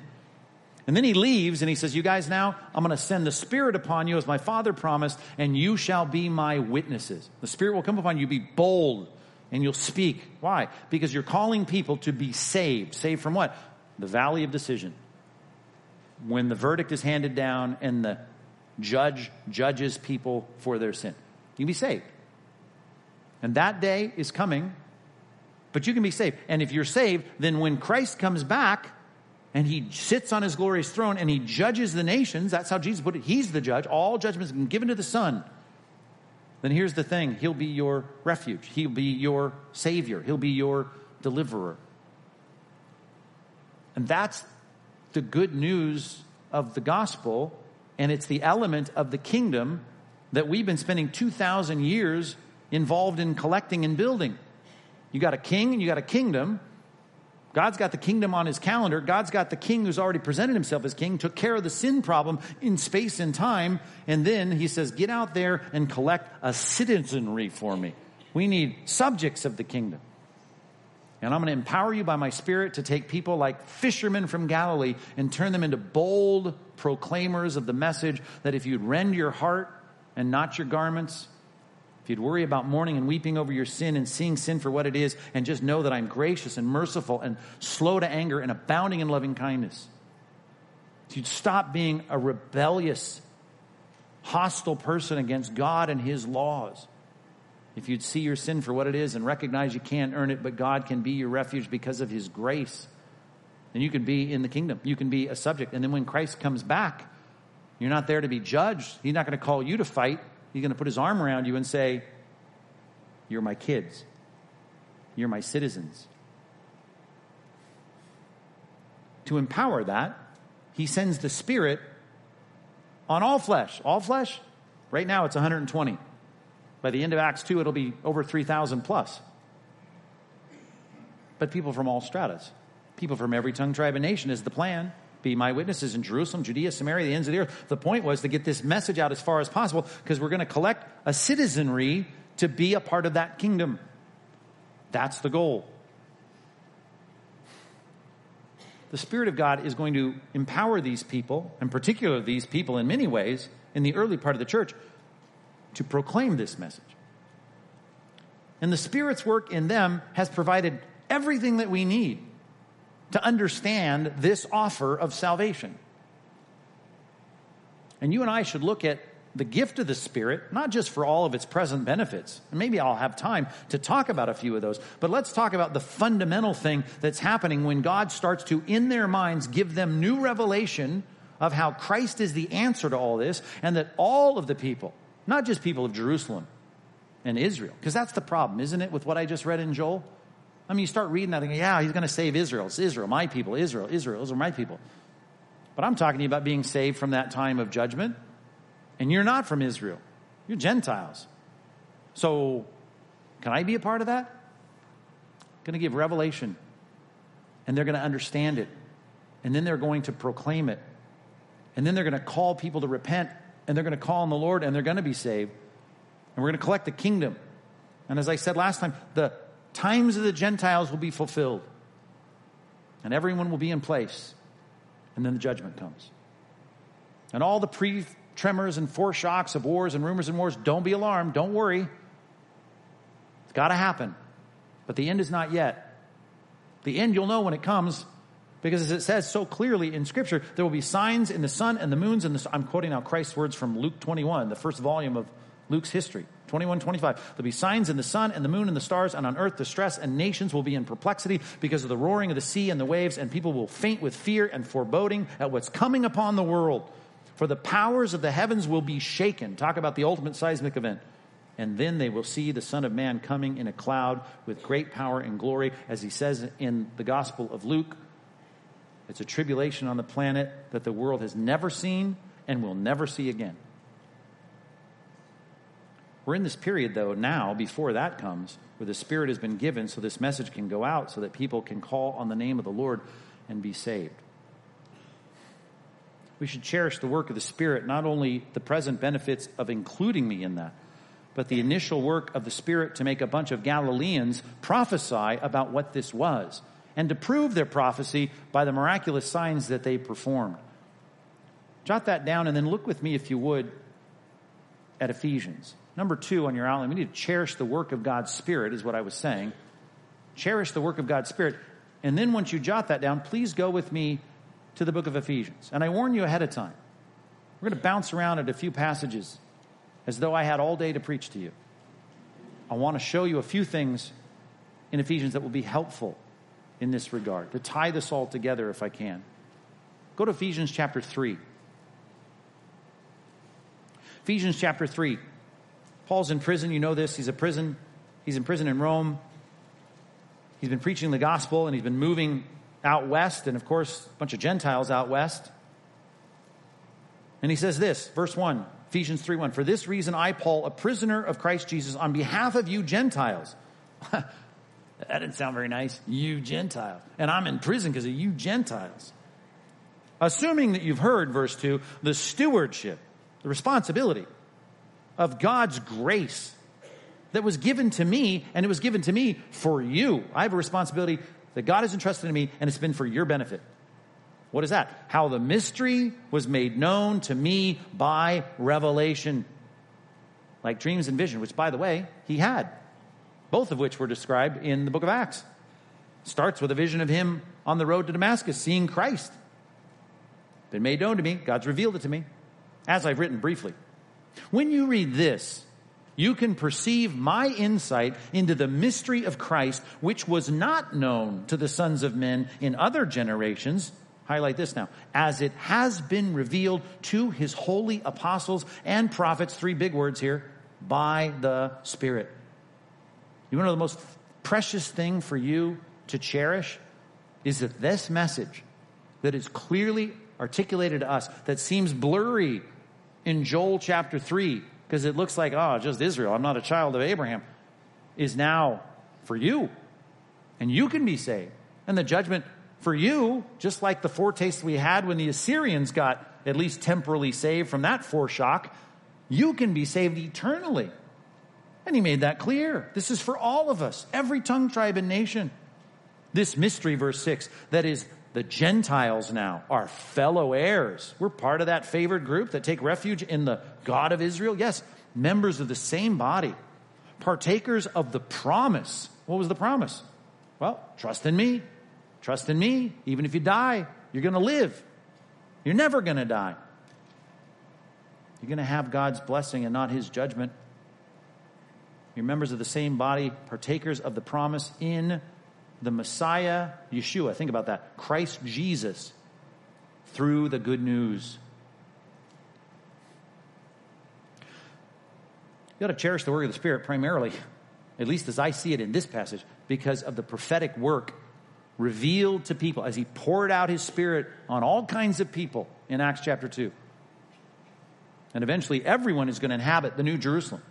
And then he leaves and he says, You guys, now I'm going to send the Spirit upon you as my Father promised, and you shall be my witnesses. The Spirit will come upon you, be bold, and you'll speak. Why? Because you're calling people to be saved. Saved from what? The valley of decision. When the verdict is handed down and the judge judges people for their sin, you can be saved. And that day is coming, but you can be saved. And if you're saved, then when Christ comes back, and he sits on his glorious throne and he judges the nations. That's how Jesus put it. He's the judge. All judgments been given to the Son. Then here's the thing He'll be your refuge, He'll be your Savior, He'll be your deliverer. And that's the good news of the gospel, and it's the element of the kingdom that we've been spending 2,000 years involved in collecting and building. You got a king and you got a kingdom. God's got the kingdom on his calendar. God's got the king who's already presented himself as king, took care of the sin problem in space and time. And then he says, Get out there and collect a citizenry for me. We need subjects of the kingdom. And I'm going to empower you by my spirit to take people like fishermen from Galilee and turn them into bold proclaimers of the message that if you'd rend your heart and not your garments, if you'd worry about mourning and weeping over your sin and seeing sin for what it is, and just know that I'm gracious and merciful and slow to anger and abounding in loving kindness, if you'd stop being a rebellious, hostile person against God and His laws, if you'd see your sin for what it is and recognize you can't earn it, but God can be your refuge because of His grace, then you can be in the kingdom. You can be a subject. And then when Christ comes back, you're not there to be judged. He's not going to call you to fight. He's going to put his arm around you and say, You're my kids. You're my citizens. To empower that, he sends the Spirit on all flesh. All flesh? Right now it's 120. By the end of Acts 2, it'll be over 3,000 plus. But people from all stratas, people from every tongue, tribe, and nation is the plan be my witnesses in Jerusalem, Judea, Samaria, the ends of the earth. The point was to get this message out as far as possible because we're going to collect a citizenry to be a part of that kingdom. That's the goal. The Spirit of God is going to empower these people, and particularly these people in many ways, in the early part of the church, to proclaim this message. And the Spirit's work in them has provided everything that we need to understand this offer of salvation. And you and I should look at the gift of the Spirit, not just for all of its present benefits. And maybe I'll have time to talk about a few of those, but let's talk about the fundamental thing that's happening when God starts to, in their minds, give them new revelation of how Christ is the answer to all this, and that all of the people, not just people of Jerusalem and Israel, because that's the problem, isn't it, with what I just read in Joel? I mean, you start reading that and go, yeah, he's going to save Israel. It's Israel, my people, Israel, Israel, those are my people. But I'm talking to you about being saved from that time of judgment. And you're not from Israel, you're Gentiles. So, can I be a part of that? I'm going to give revelation. And they're going to understand it. And then they're going to proclaim it. And then they're going to call people to repent. And they're going to call on the Lord and they're going to be saved. And we're going to collect the kingdom. And as I said last time, the times of the Gentiles will be fulfilled, and everyone will be in place, and then the judgment comes. And all the pre tremors and foreshocks of wars and rumors and wars, don't be alarmed, don't worry. It's got to happen. But the end is not yet. The end you'll know when it comes because as it says so clearly in scripture there will be signs in the sun and the moons and the i'm quoting now christ's words from luke 21 the first volume of luke's history 21, 25. There'll be signs in the sun and the moon and the stars, and on earth distress, and nations will be in perplexity because of the roaring of the sea and the waves, and people will faint with fear and foreboding at what's coming upon the world. For the powers of the heavens will be shaken. Talk about the ultimate seismic event. And then they will see the Son of Man coming in a cloud with great power and glory, as he says in the Gospel of Luke. It's a tribulation on the planet that the world has never seen and will never see again. We're in this period, though, now, before that comes, where the Spirit has been given so this message can go out so that people can call on the name of the Lord and be saved. We should cherish the work of the Spirit, not only the present benefits of including me in that, but the initial work of the Spirit to make a bunch of Galileans prophesy about what this was and to prove their prophecy by the miraculous signs that they performed. Jot that down and then look with me, if you would, at Ephesians. Number two on your outline, we need to cherish the work of God's Spirit, is what I was saying. Cherish the work of God's Spirit. And then once you jot that down, please go with me to the book of Ephesians. And I warn you ahead of time. We're going to bounce around at a few passages as though I had all day to preach to you. I want to show you a few things in Ephesians that will be helpful in this regard, to tie this all together if I can. Go to Ephesians chapter 3. Ephesians chapter 3. Paul's in prison. You know this. He's a prison. He's in prison in Rome. He's been preaching the gospel and he's been moving out west, and of course, a bunch of Gentiles out west. And he says this, verse 1, Ephesians 3 1. For this reason, I, Paul, a prisoner of Christ Jesus, on behalf of you Gentiles. *laughs* that didn't sound very nice. You Gentiles. And I'm in prison because of you Gentiles. Assuming that you've heard, verse 2, the stewardship, the responsibility of God's grace that was given to me, and it was given to me for you. I have a responsibility that God has entrusted to me, and it's been for your benefit. What is that? How the mystery was made known to me by revelation. Like dreams and vision, which, by the way, he had. Both of which were described in the book of Acts. Starts with a vision of him on the road to Damascus, seeing Christ. Been made known to me. God's revealed it to me, as I've written briefly. When you read this, you can perceive my insight into the mystery of Christ, which was not known to the sons of men in other generations Highlight this now. As it has been revealed to his holy apostles and prophets, three big words here, by the Spirit. You know the most precious thing for you to cherish is that this message that is clearly articulated to us, that seems blurry in Joel chapter 3, because it looks like, oh, just Israel, I'm not a child of Abraham, is now for you. And you can be saved. And the judgment for you, just like the foretaste we had when the Assyrians got at least temporarily saved from that foreshock, you can be saved eternally. And he made that clear. This is for all of us, every tongue, tribe, and nation. This mystery, verse 6, that is the Gentiles now, are fellow heirs. We're part of that favored group that take refuge in the God of Israel. Yes, members of the same body, partakers of the promise. What was the promise? Well, trust in me, Trust in me. Even if you die, you're going to live. You're never going to die. You're going to have God's blessing and not his judgment. You're members of the same body, partakers of the promise in the Messiah, Yeshua. Think about that. Christ Jesus through the good news. You got to cherish the work of the Spirit primarily, at least as I see it in this passage, because of the prophetic work revealed to people as he poured out his spirit on all kinds of people in Acts chapter 2. And eventually, everyone is going to inhabit the New Jerusalem.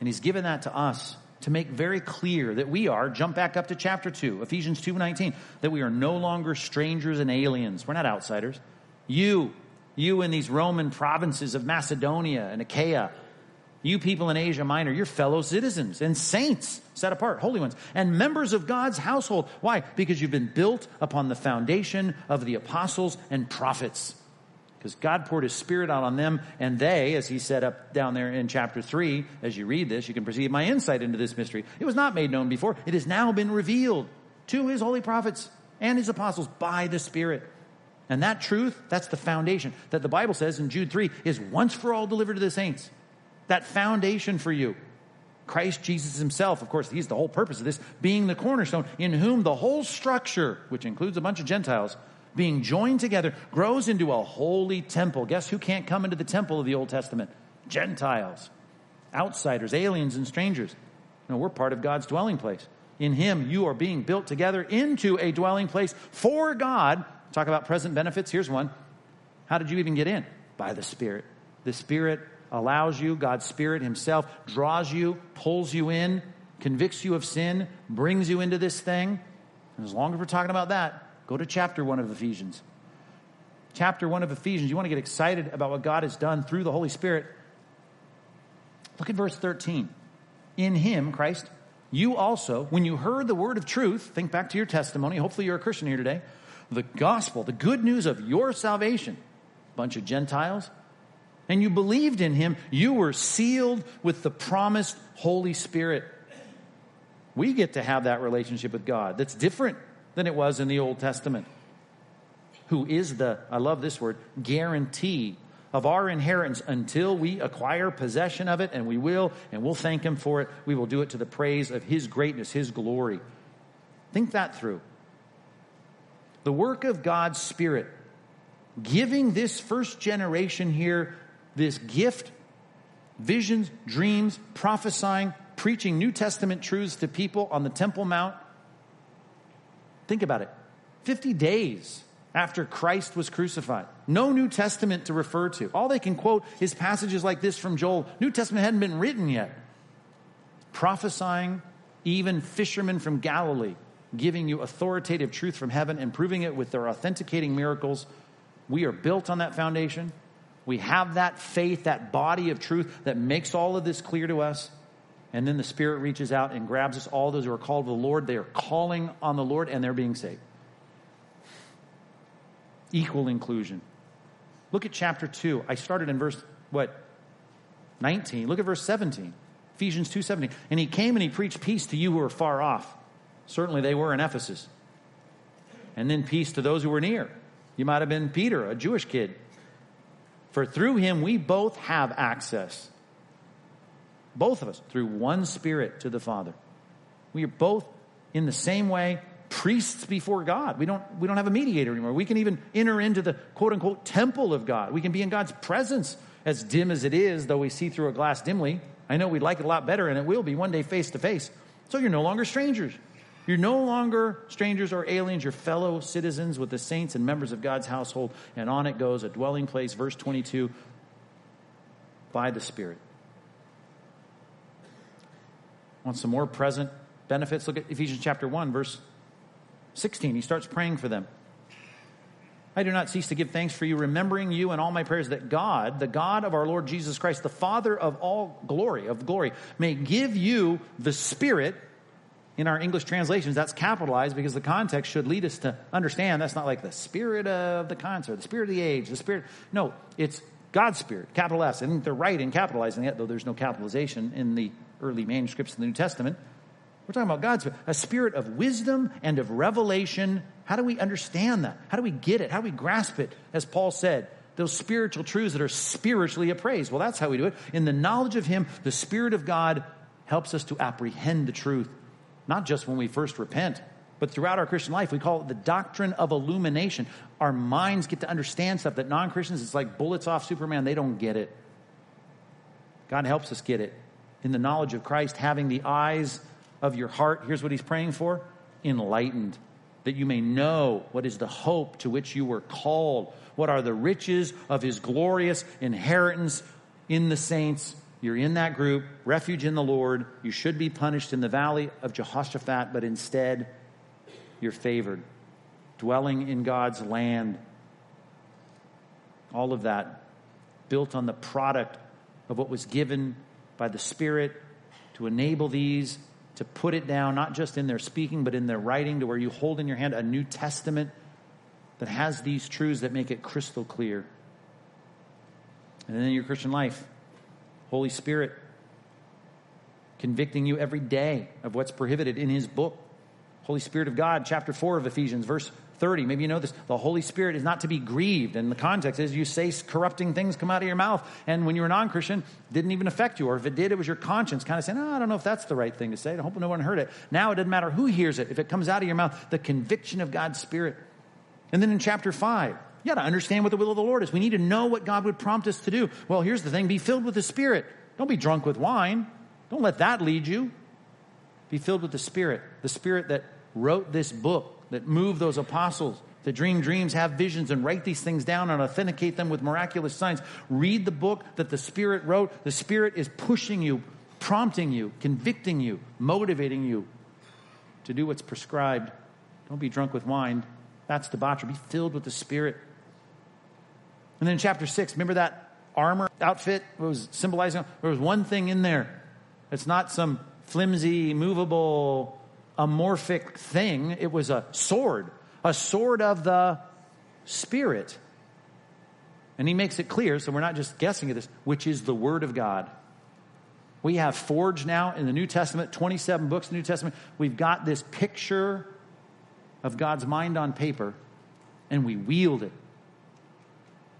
And he's given that to us to make very clear that we are, jump back up to chapter 2, Ephesians 2:19, that we are no longer strangers and aliens. We're not outsiders. You, you in these Roman provinces of Macedonia and Achaia, you people in Asia Minor, you're fellow citizens and saints, set apart, holy ones, and members of God's household. Why? Because you've been built upon the foundation of the apostles and prophets. Because God poured his spirit out on them, and they, as he said up down there in chapter 3, as you read this, you can perceive my insight into this mystery. It was not made known before, it has now been revealed to his holy prophets and his apostles by the Spirit. And that truth, that's the foundation that the Bible says in Jude 3 is once for all delivered to the saints that foundation for you. Christ Jesus himself, of course, he's the whole purpose of this, being the cornerstone, in whom the whole structure, which includes a bunch of Gentiles, being joined together, grows into a holy temple. Guess who can't come into the temple of the Old Testament? Gentiles, outsiders, aliens, and strangers. No, we're part of God's dwelling place. In him, you are being built together into a dwelling place for God. Talk about present benefits. Here's one. How did you even get in? By the Spirit. The Spirit allows you, God's Spirit Himself draws you, pulls you in, convicts you of sin, brings you into this thing. And as long as we're talking about that, go to chapter 1 of Ephesians. Chapter 1 of Ephesians, you want to get excited about what God has done through the Holy Spirit. Look at verse 13. In Him, Christ, you also, when you heard the word of truth, think back to your testimony. Hopefully, you're a Christian here today. The gospel, the good news of your salvation. Bunch of Gentiles, and you believed in him, you were sealed with the promised Holy Spirit. We get to have that relationship with God that's different than it was in the Old Testament. Who is the, I love this word, guarantee of our inheritance until we acquire possession of it, and we will, and we'll thank Him for it. We will do it to the praise of His greatness, His glory. Think that through. The work of God's Spirit, giving this first generation here this gift, visions, dreams, prophesying, preaching New Testament truths to people on the Temple Mount. Think about it 50 days after Christ was crucified. No New Testament to refer to. All they can quote is passages like this from Joel. New Testament hadn't been written yet. Prophesying, even fishermen from Galilee, giving you authoritative truth from heaven and proving it with their authenticating miracles. We are built on that foundation. We have that faith, that body of truth that makes all of this clear to us. And then the Spirit reaches out and grabs us. All those who are called to the Lord, they are calling on the Lord and they're being saved. Equal inclusion. Look at chapter 2. I started in verse, what, 19. Look at verse 17. Ephesians 2.17. And he came and he preached peace to you who are far off. Certainly they were in Ephesus. And then peace to those who were near. You might have been Peter, a Jewish kid. For through him we both have access. Both of us, through one Spirit to the Father. We are both in the same way priests before God. We don't, we don't have a mediator anymore. We can even enter into the quote unquote temple of God. We can be in God's presence, as dim as it is, though we see through a glass dimly. I know we'd like it a lot better, and it will be one day face to face. So you're no longer strangers. You're no longer strangers or aliens, you're fellow citizens with the saints and members of God's household. And on it goes a dwelling place, verse 22, by the Spirit. Want some more present benefits? Look at Ephesians chapter 1, verse 16. He starts praying for them. I do not cease to give thanks for you, remembering you in all my prayers that God, the God of our Lord Jesus Christ, the Father of all glory, of glory, may give you the Spirit in our English translations, that's capitalized because the context should lead us to understand that's not like the spirit of the concert, the spirit of the age, the spirit. No, it's God's spirit, capital S. And they're right in capitalizing it, though there's no capitalization in the early manuscripts of the New Testament. We're talking about God's a spirit of wisdom and of revelation. How do we understand that? How do we get it? How do we grasp it? As Paul said, those spiritual truths that are spiritually appraised. Well, that's how we do it. In the knowledge of Him, the Spirit of God helps us to apprehend the truth not just when we first repent, but throughout our Christian life. We call it the doctrine of illumination. Our minds get to understand stuff that non Christians, it's like bullets off Superman, they don't get it. God helps us get it. In the knowledge of Christ, having the eyes of your heart, here's what he's praying for enlightened, that you may know what is the hope to which you were called, what are the riches of his glorious inheritance in the saints you're in that group, refuge in the Lord. You should be punished in the valley of Jehoshaphat, but instead, you're favored, dwelling in God's land. All of that built on the product of what was given by the Spirit to enable these to put it down, not just in their speaking, but in their writing, to where you hold in your hand a New Testament that has these truths that make it crystal clear. And then in your Christian life, Holy Spirit convicting you every day of what's prohibited in His book. Holy Spirit of God, chapter 4 of Ephesians, verse 30. Maybe you know this. The Holy Spirit is not to be grieved. And the context is you say corrupting things come out of your mouth. And when you were non Christian, didn't even affect you. Or if it did, it was your conscience kind of saying, oh, I don't know if that's the right thing to say. I hope no one heard it. Now it doesn't matter who hears it. If it comes out of your mouth, the conviction of God's Spirit. And then in chapter 5, you got to understand what the will of the Lord is. We need to know what God would prompt us to do. Well, here's the thing be filled with the Spirit. Don't be drunk with wine. Don't let that lead you. Be filled with the Spirit, the Spirit that wrote this book, that moved those apostles to dream dreams, have visions, and write these things down and authenticate them with miraculous signs. Read the book that the Spirit wrote. The Spirit is pushing you, prompting you, convicting you, motivating you to do what's prescribed. Don't be drunk with wine. That's debauchery. Be filled with the Spirit. And then in chapter 6, remember that armor outfit was symbolizing? There was one thing in there. It's not some flimsy, movable, amorphic thing. It was a sword, a sword of the Spirit. And he makes it clear, so we're not just guessing at this, which is the Word of God. We have forged now in the New Testament, 27 books in the New Testament. We've got this picture of God's mind on paper, and we wield it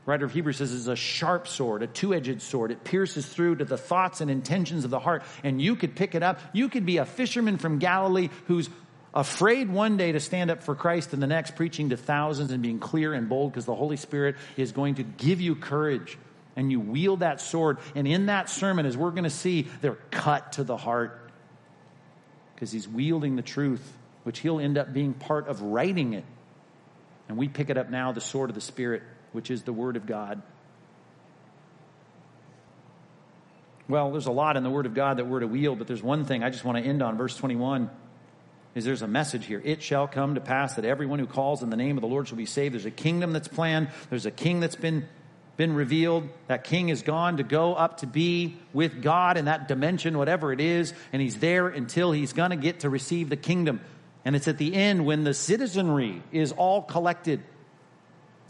writer of Hebrews says is a sharp sword, a two edged sword. It pierces through to the thoughts and intentions of the heart. And you could pick it up. You could be a fisherman from Galilee who's afraid one day to stand up for Christ and the next preaching to thousands and being clear and bold because the Holy Spirit is going to give you courage. And you wield that sword. And in that sermon, as we're going to see, they're cut to the heart. because he's wielding the truth, which he'll end up being part of writing it. And we pick it up now, the sword of the Spirit, which is the Word of God. Well, there's a lot in the Word of God that we're to wield, but there's one thing I just want to end on, verse 21 is there's a message here. It shall come to pass that everyone who calls in the name of the Lord shall be saved. There's a kingdom that's planned. There's a king that's been been revealed. That king is gone to go up to be with God in that dimension, whatever it is, and he's there until he's going to get to receive the kingdom. And it's at the end when the citizenry is all collected,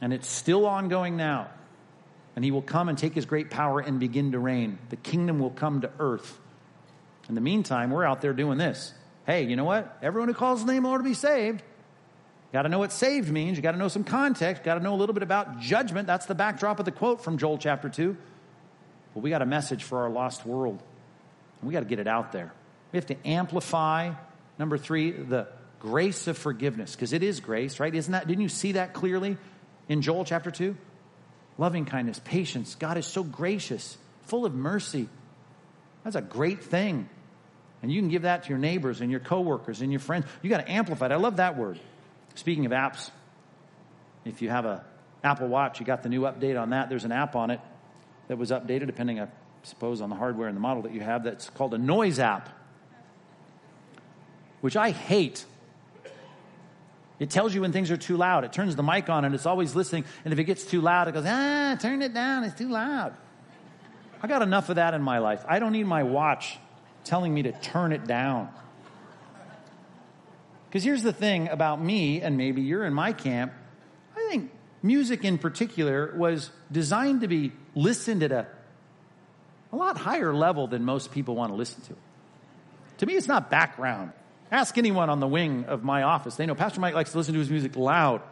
and it's still ongoing now. And he will come and take his great power and begin to reign. The kingdom will come to earth. In the meantime, we're out there doing this hey, you know what? Everyone who calls the name of the Lord to be saved. Got to know what saved means. You got to know some context. Got to know a little bit about judgment. That's the backdrop of the quote from Joel chapter 2. Well, we got a message for our lost world. We got to get it out there. We have to amplify, number three, the grace of forgiveness, because it is grace, right? Isn't that, didn't you see that clearly in Joel chapter 2? Loving kindness, patience. God is so gracious, full of mercy. That's a great thing. And you can give that to your neighbors and your coworkers and your friends. You got to amplify it. I love that word. Speaking of apps, if you have a Apple Watch, you got the new update on that. There's an app on it that was updated, depending, I suppose, on the hardware and the model that you have. That's called a noise app, which I hate. It tells you when things are too loud. It turns the mic on and it's always listening. And if it gets too loud, it goes, ah, turn it down. It's too loud. I got enough of that in my life. I don't need my watch telling me to turn it down. Because here's the thing about me, and maybe you're in my camp. I think music in particular was designed to be listened at a, a lot higher level than most people want to listen to. To me, it's not background. Ask anyone on the wing of my office. They know Pastor Mike likes to listen to his music loud.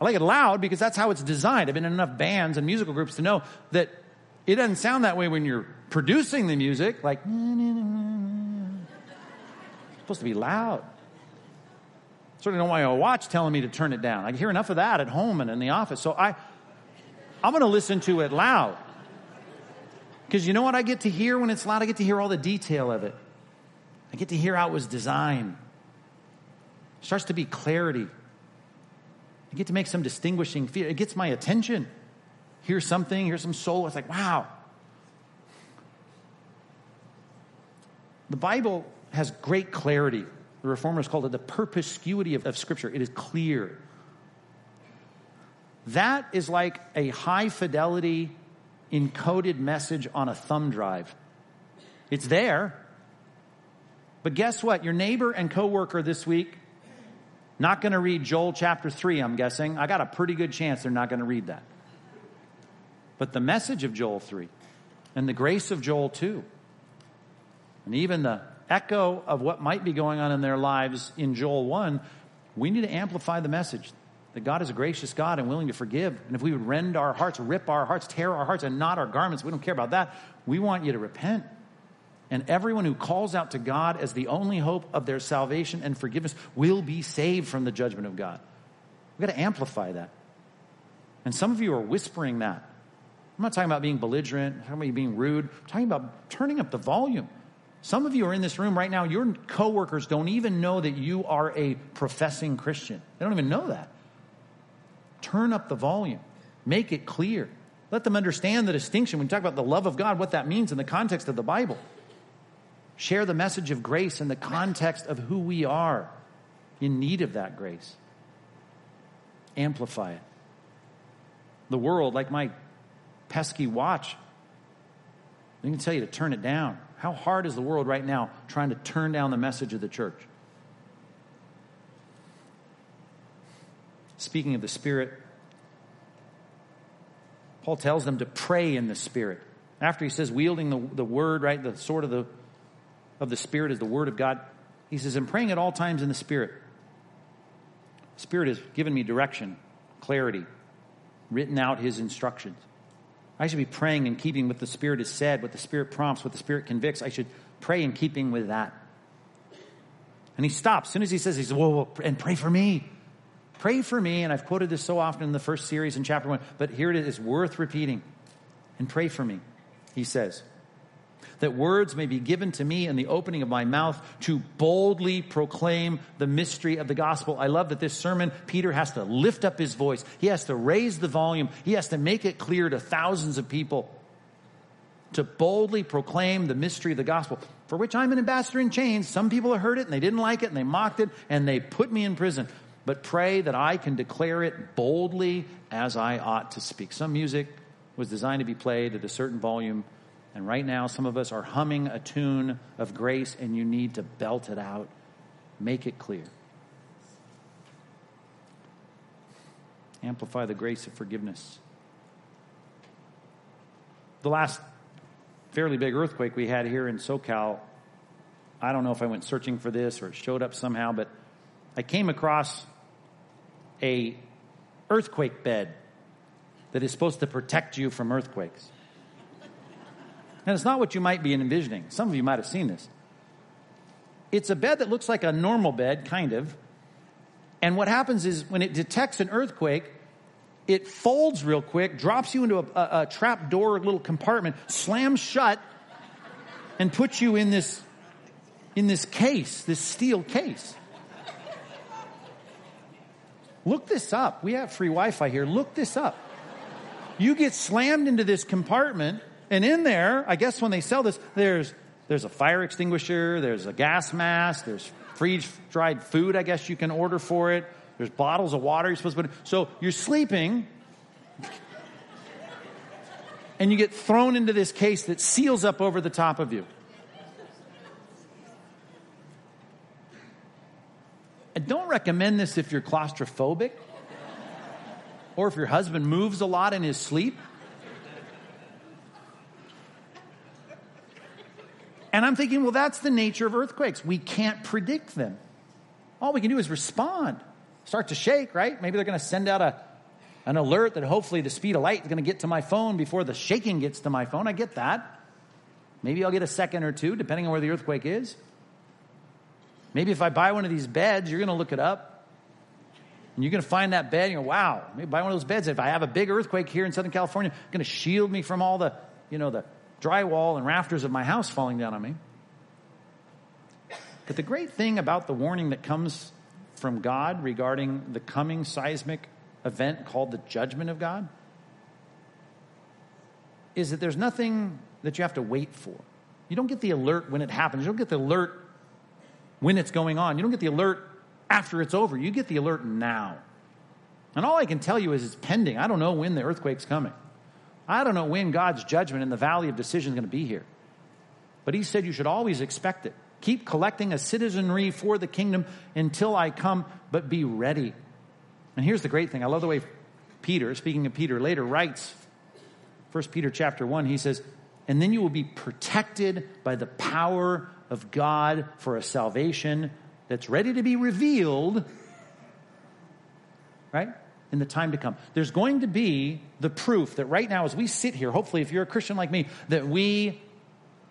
I like it loud because that's how it's designed. I've been in enough bands and musical groups to know that it doesn't sound that way when you're producing the music, like, *laughs* it's supposed to be loud. Certainly don't want a watch telling me to turn it down. I hear enough of that at home and in the office. So I, I'm going to listen to it loud. Because you know what I get to hear when it's loud? I get to hear all the detail of it. Get to hear how it was designed. It starts to be clarity. I get to make some distinguishing feel. It gets my attention. Hear something, hear some soul. It's like, wow, The Bible has great clarity. The reformers called it the perspicuity of, of Scripture. It is clear. That is like a high fidelity encoded message on a thumb drive. It's there. But guess what? Your neighbor and coworker this week not going to read Joel chapter 3, I'm guessing. I got a pretty good chance they're not going to read that. But the message of Joel 3 and the grace of Joel 2 and even the echo of what might be going on in their lives in Joel 1, we need to amplify the message that God is a gracious God and willing to forgive. And if we would rend our hearts, rip our hearts, tear our hearts, and not our garments, we don't care about that. We want you to repent. And everyone who calls out to God as the only hope of their salvation and forgiveness will be saved from the judgment of God. We've got to amplify that. And some of you are whispering that. I'm not talking about being belligerent, I'm talking about being rude, I'm talking about turning up the volume. Some of you are in this room right now, your coworkers don't even know that you are a professing Christian. They don't even know that. Turn up the volume, make it clear. Let them understand the distinction when you talk about the love of God, what that means in the context of the Bible. Share the message of grace in the context of who we are in need of that grace. Amplify it. The world, like my pesky watch, they can tell you to turn it down. How hard is the world right now trying to turn down the message of the church? Speaking of the Spirit, Paul tells them to pray in the Spirit. After he says, wielding the, the word, right, the sword of the, of the Spirit is the word of God, he says, I'm praying at all times in the Spirit. Spirit has given me direction, clarity, written out his instructions. I should be praying in keeping with the Spirit has said, what the Spirit prompts, what the Spirit convicts. I should pray in keeping with that. And he stops. As soon as he says, he says, whoa, whoa, and pray for me. Pray for me. And I've quoted this so often in the first series in chapter one, but here it is. Worth repeating. And pray for me, he says. That words may be given to me in the opening of my mouth to boldly proclaim the mystery of the gospel. I love that this sermon, Peter has to lift up his voice. He has to raise the volume. He has to make it clear to thousands of people to boldly proclaim the mystery of the gospel, for which I'm an ambassador in chains. Some people have heard it and they didn't like it and they mocked it and they put me in prison. But pray that I can declare it boldly as I ought to speak. Some music was designed to be played at a certain volume and right now, some of us are humming a tune of grace, and you need to belt it out. Make it clear. Amplify the grace of forgiveness. The last fairly big earthquake we had here in SoCal, I don't know if I went searching for this or it showed up somehow, but I came across a earthquake bed that is supposed to protect you from earthquakes. And it's not what you might be envisioning. Some of you might have seen this. It's a bed that looks like a normal bed, kind of. And what happens is when it detects an earthquake, it folds real quick, drops you into a, a, a trap door little compartment, slams shut, and puts you in this in this case, this steel case. Look this up. We have free Wi-Fi here. Look this up. You get slammed into this compartment and in there, I guess when they sell this, there's, there's a fire extinguisher, there's a gas mask, there's freeze dried food, I guess you can order for it. There's bottles of water you're supposed to put in. So you're sleeping, and you get thrown into this case that seals up over the top of you. I don't recommend this if you're claustrophobic or if your husband moves a lot in his sleep. And I'm thinking, well, that's the nature of earthquakes. We can't predict them. All we can do is respond, start to shake, right? Maybe they're going to send out a, an alert that hopefully the speed of light is going to get to my phone before the shaking gets to my phone. I get that. Maybe I'll get a second or two, depending on where the earthquake is. Maybe if I buy one of these beds, you're going to look it up. And you're going to find that bed and you go, wow, maybe buy one of those beds. If I have a big earthquake here in Southern California, it's going to shield me from all the, you know, the drywall and rafters of my house falling down on me. But the great thing about the warning that comes from God regarding the coming seismic event called the judgment of God is that there's nothing that you have to wait for. You don't get the alert when it happens. You don't get the alert when it's going on. You don't get the alert after it's over. You get the alert now. And all I can tell you is it's pending. I don't know when the earthquake's coming. I don't know when God's judgment in the valley of decision is going to be here. But he said you should always expect it. Keep collecting a citizenry for the kingdom until I come, but be ready. And here's the great thing. I love the way Peter, speaking of Peter later, writes, 1 Peter chapter 1, he says, and then you will be protected by the power of God for a salvation that's ready to be revealed, right? In the time to come. There's going to be the proof that right now, as we sit here, hopefully, if you're a Christian like me, that we,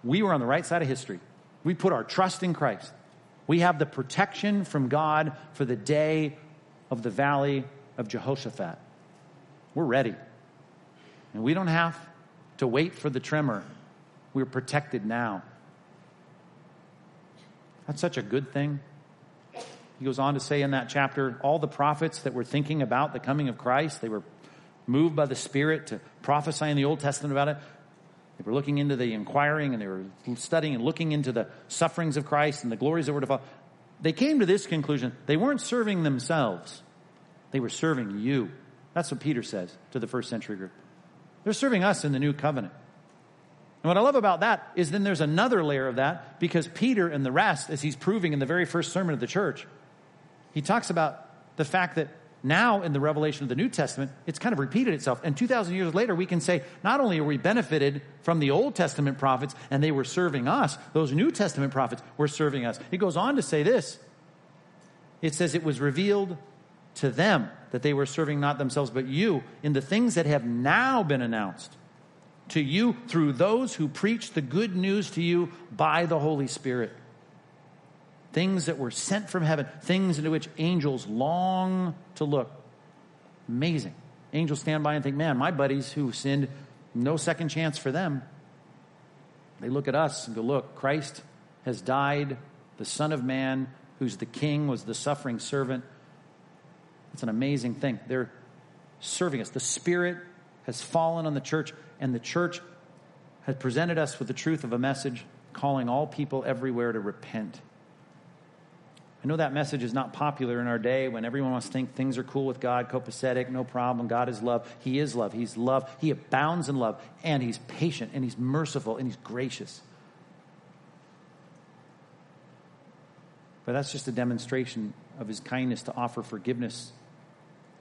we were on the right side of history. We put our trust in Christ. We have the protection from God for the day of the valley of Jehoshaphat. We're ready. And we don't have to wait for the tremor. We're protected now. That's such a good thing. He goes on to say in that chapter all the prophets that were thinking about the coming of Christ, they were moved by the Spirit to prophesy in the Old Testament about it. They were looking into the inquiring and they were studying and looking into the sufferings of Christ and the glories that were to follow. They came to this conclusion they weren't serving themselves, they were serving you. That's what Peter says to the first century group. They're serving us in the new covenant. And what I love about that is then there's another layer of that because Peter and the rest, as he's proving in the very first sermon of the church, he talks about the fact that now in the revelation of the New Testament, it's kind of repeated itself. And 2,000 years later, we can say not only are we benefited from the Old Testament prophets and they were serving us, those New Testament prophets were serving us. He goes on to say this it says, It was revealed to them that they were serving not themselves but you in the things that have now been announced to you through those who preach the good news to you by the Holy Spirit things that were sent from heaven, things into which angels long to look. Amazing. Angels stand by and think, man, my buddies who sinned, no second chance for them. They look at us and go, Look, Christ has died, the Son of Man, who's the King, was the suffering servant. It's an amazing thing. They're serving us. The Spirit has fallen on the church, and the church has presented us with the truth of a message calling all people everywhere to repent. I know that message is not popular in our day when everyone wants to think things are cool with God, copacetic, no problem. God is love. He is love. He's love. He abounds in love, and He's patient, and He's merciful, and He's gracious. But that's just a demonstration of His kindness to offer forgiveness,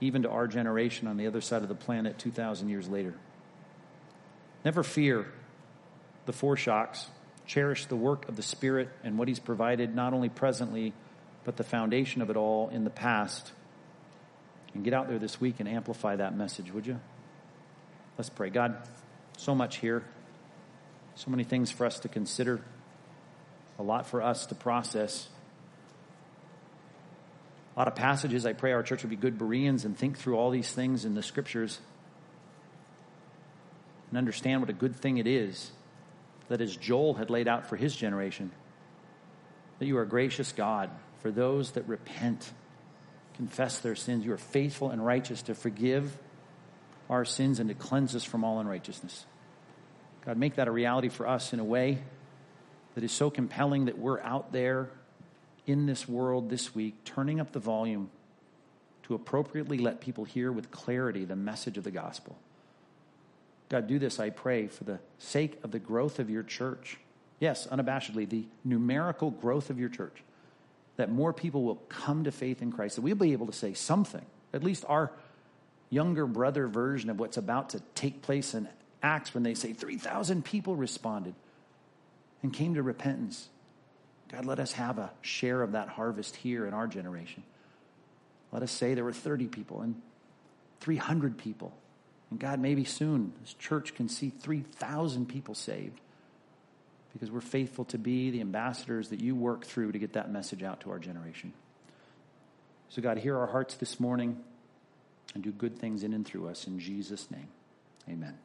even to our generation on the other side of the planet 2,000 years later. Never fear the foreshocks. Cherish the work of the Spirit and what He's provided, not only presently but the foundation of it all in the past. And get out there this week and amplify that message, would you? Let's pray. God, so much here, so many things for us to consider, a lot for us to process. A lot of passages. I pray our church would be good Bereans and think through all these things in the scriptures and understand what a good thing it is that as Joel had laid out for his generation, that you are a gracious God for those that repent, confess their sins. You are faithful and righteous to forgive our sins and to cleanse us from all unrighteousness. God, make that a reality for us in a way that is so compelling that we're out there in this world this week, turning up the volume to appropriately let people hear with clarity the message of the gospel. God, do this, I pray, for the sake of the growth of your church. Yes, unabashedly, the numerical growth of your church that more people will come to faith in Christ, that we'll be able to say something, at least our younger brother version of what's about to take place in Acts when they say 3,000 people responded and came to repentance. God, let us have a share of that harvest here in our generation. Let us say there were 30 people and 300 people. And God, maybe soon this church can see 3,000 people saved because we're faithful to be the ambassadors that you work through to get that message out to our generation. So, God, hear our hearts this morning and do good things in and through us. In Jesus' name, amen.